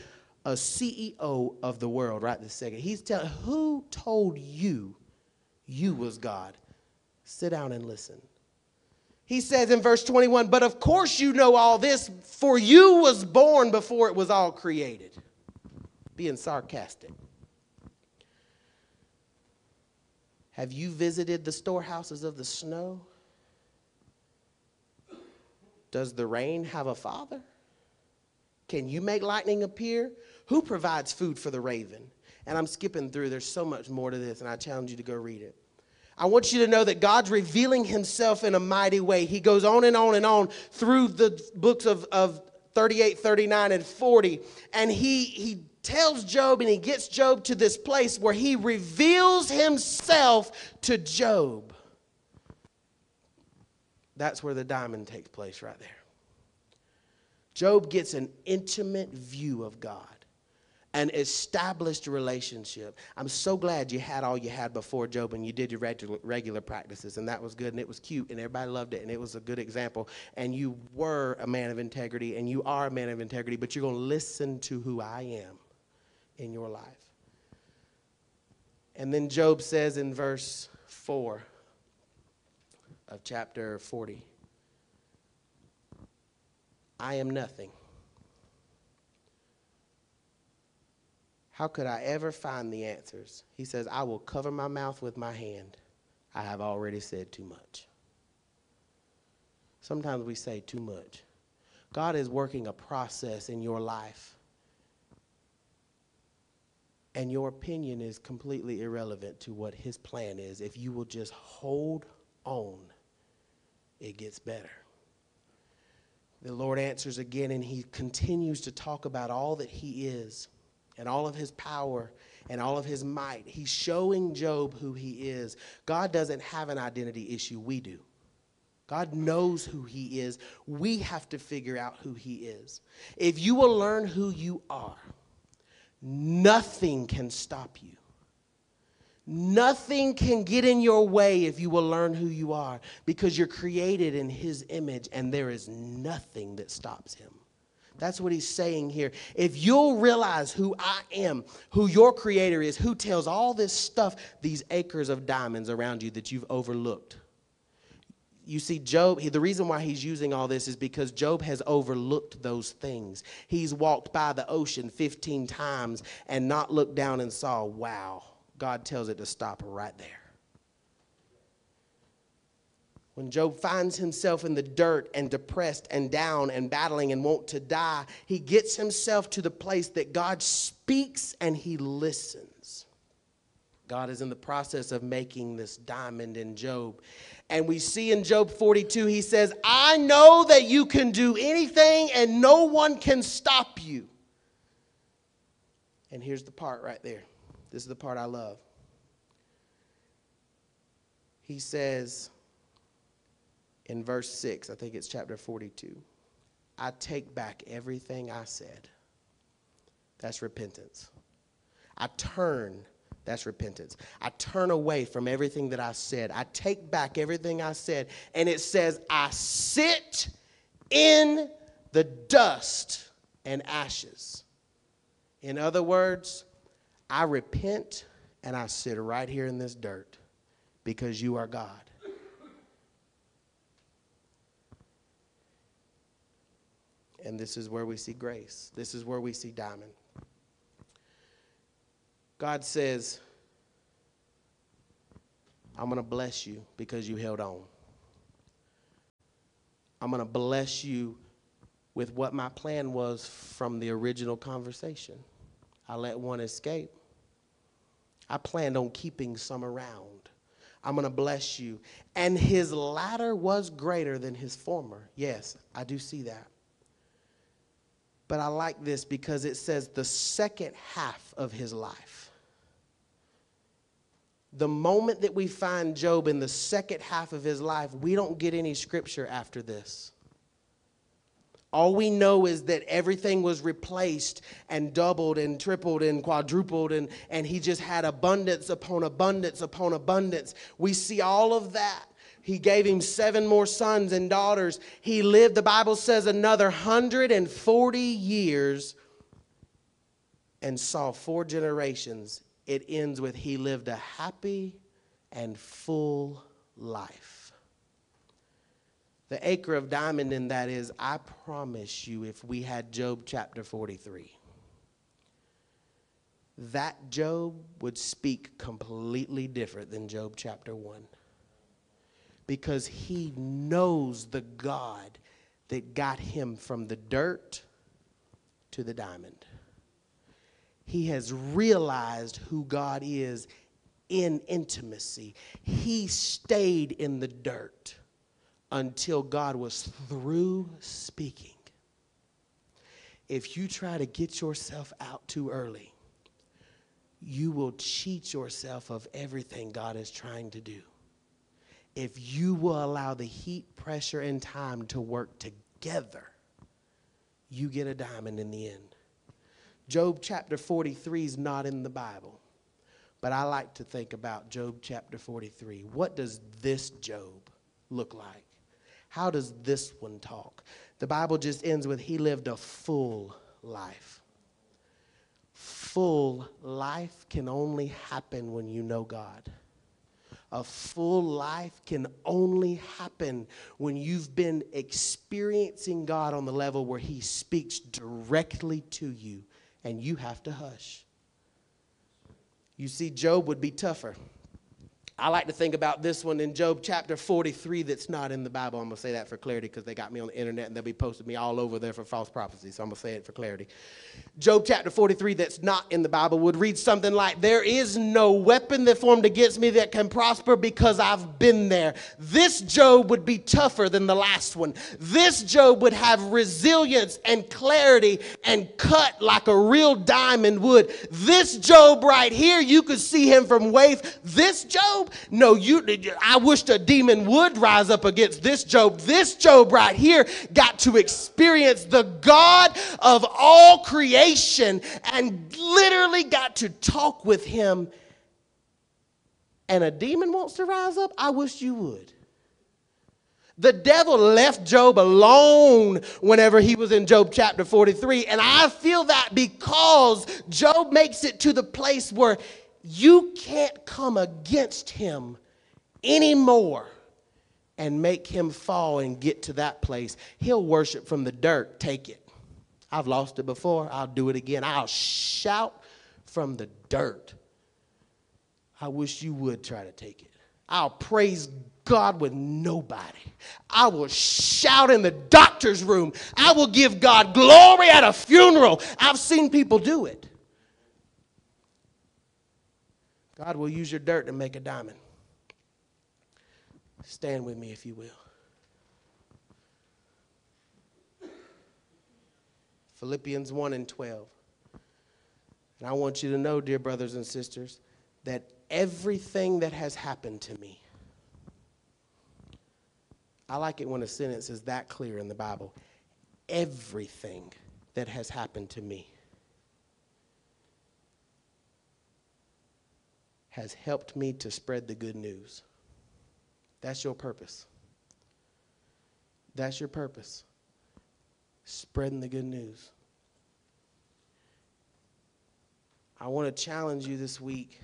a CEO of the world right this second. He's telling who told you you was God? Sit down and listen. He says in verse 21, but of course you know all this, for you was born before it was all created. Being sarcastic. Have you visited the storehouses of the snow? Does the rain have a father? Can you make lightning appear? Who provides food for the raven? And I'm skipping through, there's so much more to this, and I challenge you to go read it. I want you to know that God's revealing himself in a mighty way. He goes on and on and on through the books of, of 38, 39, and 40. And he, he tells Job and he gets Job to this place where he reveals himself to Job. That's where the diamond takes place, right there. Job gets an intimate view of God, an established relationship. I'm so glad you had all you had before, Job, and you did your regular, regular practices, and that was good, and it was cute, and everybody loved it, and it was a good example. And you were a man of integrity, and you are a man of integrity, but you're going to listen to who I am in your life. And then Job says in verse 4 of chapter 40 I am nothing. How could I ever find the answers? He says, I will cover my mouth with my hand. I have already said too much. Sometimes we say too much. God is working a process in your life, and your opinion is completely irrelevant to what His plan is. If you will just hold on, it gets better. The Lord answers again, and He continues to talk about all that He is and all of His power and all of His might. He's showing Job who He is. God doesn't have an identity issue, we do. God knows who He is. We have to figure out who He is. If you will learn who you are, nothing can stop you. Nothing can get in your way if you will learn who you are because you're created in His image and there is nothing that stops Him. That's what he's saying here. If you'll realize who I am, who your creator is, who tells all this stuff, these acres of diamonds around you that you've overlooked, you see, Job, he, the reason why he's using all this is because Job has overlooked those things. He's walked by the ocean 15 times and not looked down and saw, wow, God tells it to stop right there. When Job finds himself in the dirt and depressed and down and battling and want to die, he gets himself to the place that God speaks and he listens. God is in the process of making this diamond in Job. And we see in Job 42, he says, I know that you can do anything and no one can stop you. And here's the part right there. This is the part I love. He says in verse 6, I think it's chapter 42, I take back everything I said. That's repentance. I turn that's repentance. I turn away from everything that I said. I take back everything I said. And it says, I sit in the dust and ashes. In other words, I repent and I sit right here in this dirt because you are God. And this is where we see grace. This is where we see diamond. God says, I'm going to bless you because you held on. I'm going to bless you with what my plan was from the original conversation. I let one escape. I planned on keeping some around. I'm going to bless you. And his latter was greater than his former. Yes, I do see that. But I like this because it says the second half of his life the moment that we find Job in the second half of his life, we don't get any scripture after this. All we know is that everything was replaced and doubled and tripled and quadrupled, and, and he just had abundance upon abundance upon abundance. We see all of that. He gave him seven more sons and daughters. He lived, the Bible says, another 140 years and saw four generations it ends with He lived a happy and full life. The acre of diamond in that is, I promise you, if we had Job chapter 43, that Job would speak completely different than Job chapter 1. Because he knows the God that got him from the dirt to the diamond he has realized who God is in intimacy. He stayed in the dirt until God was through speaking. If you try to get yourself out too early, you will cheat yourself of everything God is trying to do. If you will allow the heat, pressure, and time to work together, you get a diamond in the end. Job chapter 43 is not in the Bible, but I like to think about Job chapter 43. What does this Job look like? How does this one talk? The Bible just ends with, He lived a full life. full life can only happen when you know God. A full life can only happen when you've been experiencing God on the level where He speaks directly to you and you have to hush. You see, Job would be tougher. I like to think about this one in Job chapter 43 that's not in the Bible. I'm going to say that for clarity because they got me on the internet and they'll be posting me all over there for false prophecy. So I'm going to say it for clarity. Job chapter 43 that's not in the Bible would read something like, There is no weapon that formed against me that can prosper because I've been there. This Job would be tougher than the last one. This Job would have resilience and clarity and cut like a real diamond would. This Job right here, you could see him from wave. This Job, no, you I wished a demon would rise up against this Job. This Job right here got to experience the God of all creation and literally got to talk with him. And a demon wants to rise up? I wish you would. The devil left Job alone whenever he was in Job chapter 43. And I feel that because Job makes it to the place where you can't come against him anymore and make him fall and get to that place. He'll worship from the dirt, take it. I've lost it before, I'll do it again. I'll shout from the dirt. I wish you would try to take it. I'll praise God with nobody. I will shout in the doctor's room. I will give God glory at a funeral. I've seen people do it. God will use your dirt to make a diamond. Stand with me if you will. Philippians 1 and 12. And I want you to know, dear brothers and sisters, that everything that has happened to me, I like it when a sentence is that clear in the Bible. Everything that has happened to me has helped me to spread the good news. That's your purpose. That's your purpose. Spreading the good news. I want to challenge you this week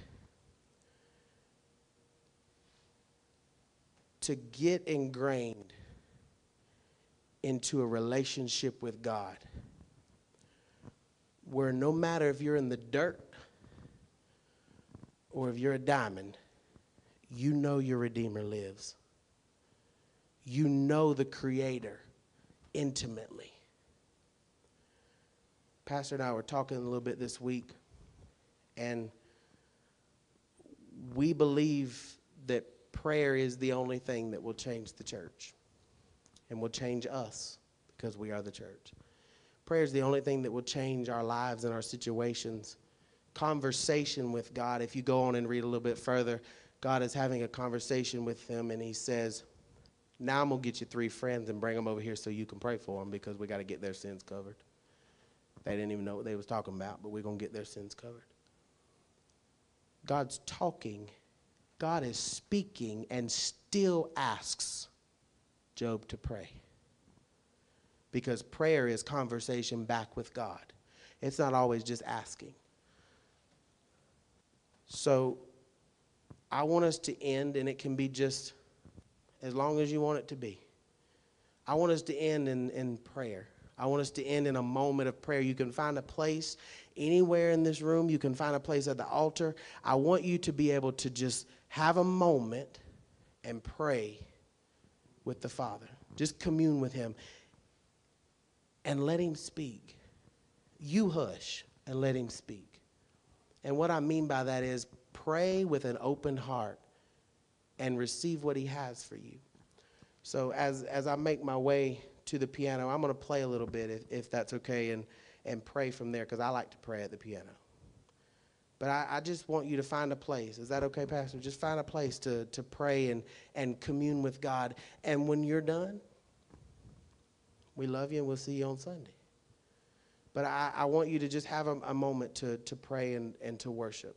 to get ingrained into a relationship with God where no matter if you're in the dirt or if you're a diamond, you know your Redeemer lives. You know the Creator intimately. Pastor and I were talking a little bit this week, and we believe that prayer is the only thing that will change the church and will change us because we are the church. Prayer is the only thing that will change our lives and our situations. Conversation with God, if you go on and read a little bit further, God is having a conversation with him and He says, Now I'm going to get you three friends and bring them over here so you can pray for them because we got to get their sins covered. They didn't even know what they was talking about, but we're going to get their sins covered. God's talking, God is speaking, and still asks Job to pray. Because prayer is conversation back with God, it's not always just asking. So I want us to end, and it can be just as long as you want it to be. I want us to end in, in prayer. I want us to end in a moment of prayer. You can find a place anywhere in this room, you can find a place at the altar. I want you to be able to just have a moment and pray with the Father. Just commune with Him and let Him speak. You hush and let Him speak. And what I mean by that is pray with an open heart and receive what He has for you. So as, as I make my way to the piano, I'm going to play a little bit if, if that's okay and, and pray from there because I like to pray at the piano. But I, I, just want you to find a place. Is that okay, Pastor? Just find a place to, to pray and, and commune with God. And when you're done, we love you and we'll see you on Sunday. But I, I want you to just have a, a moment to, to pray and, and to worship.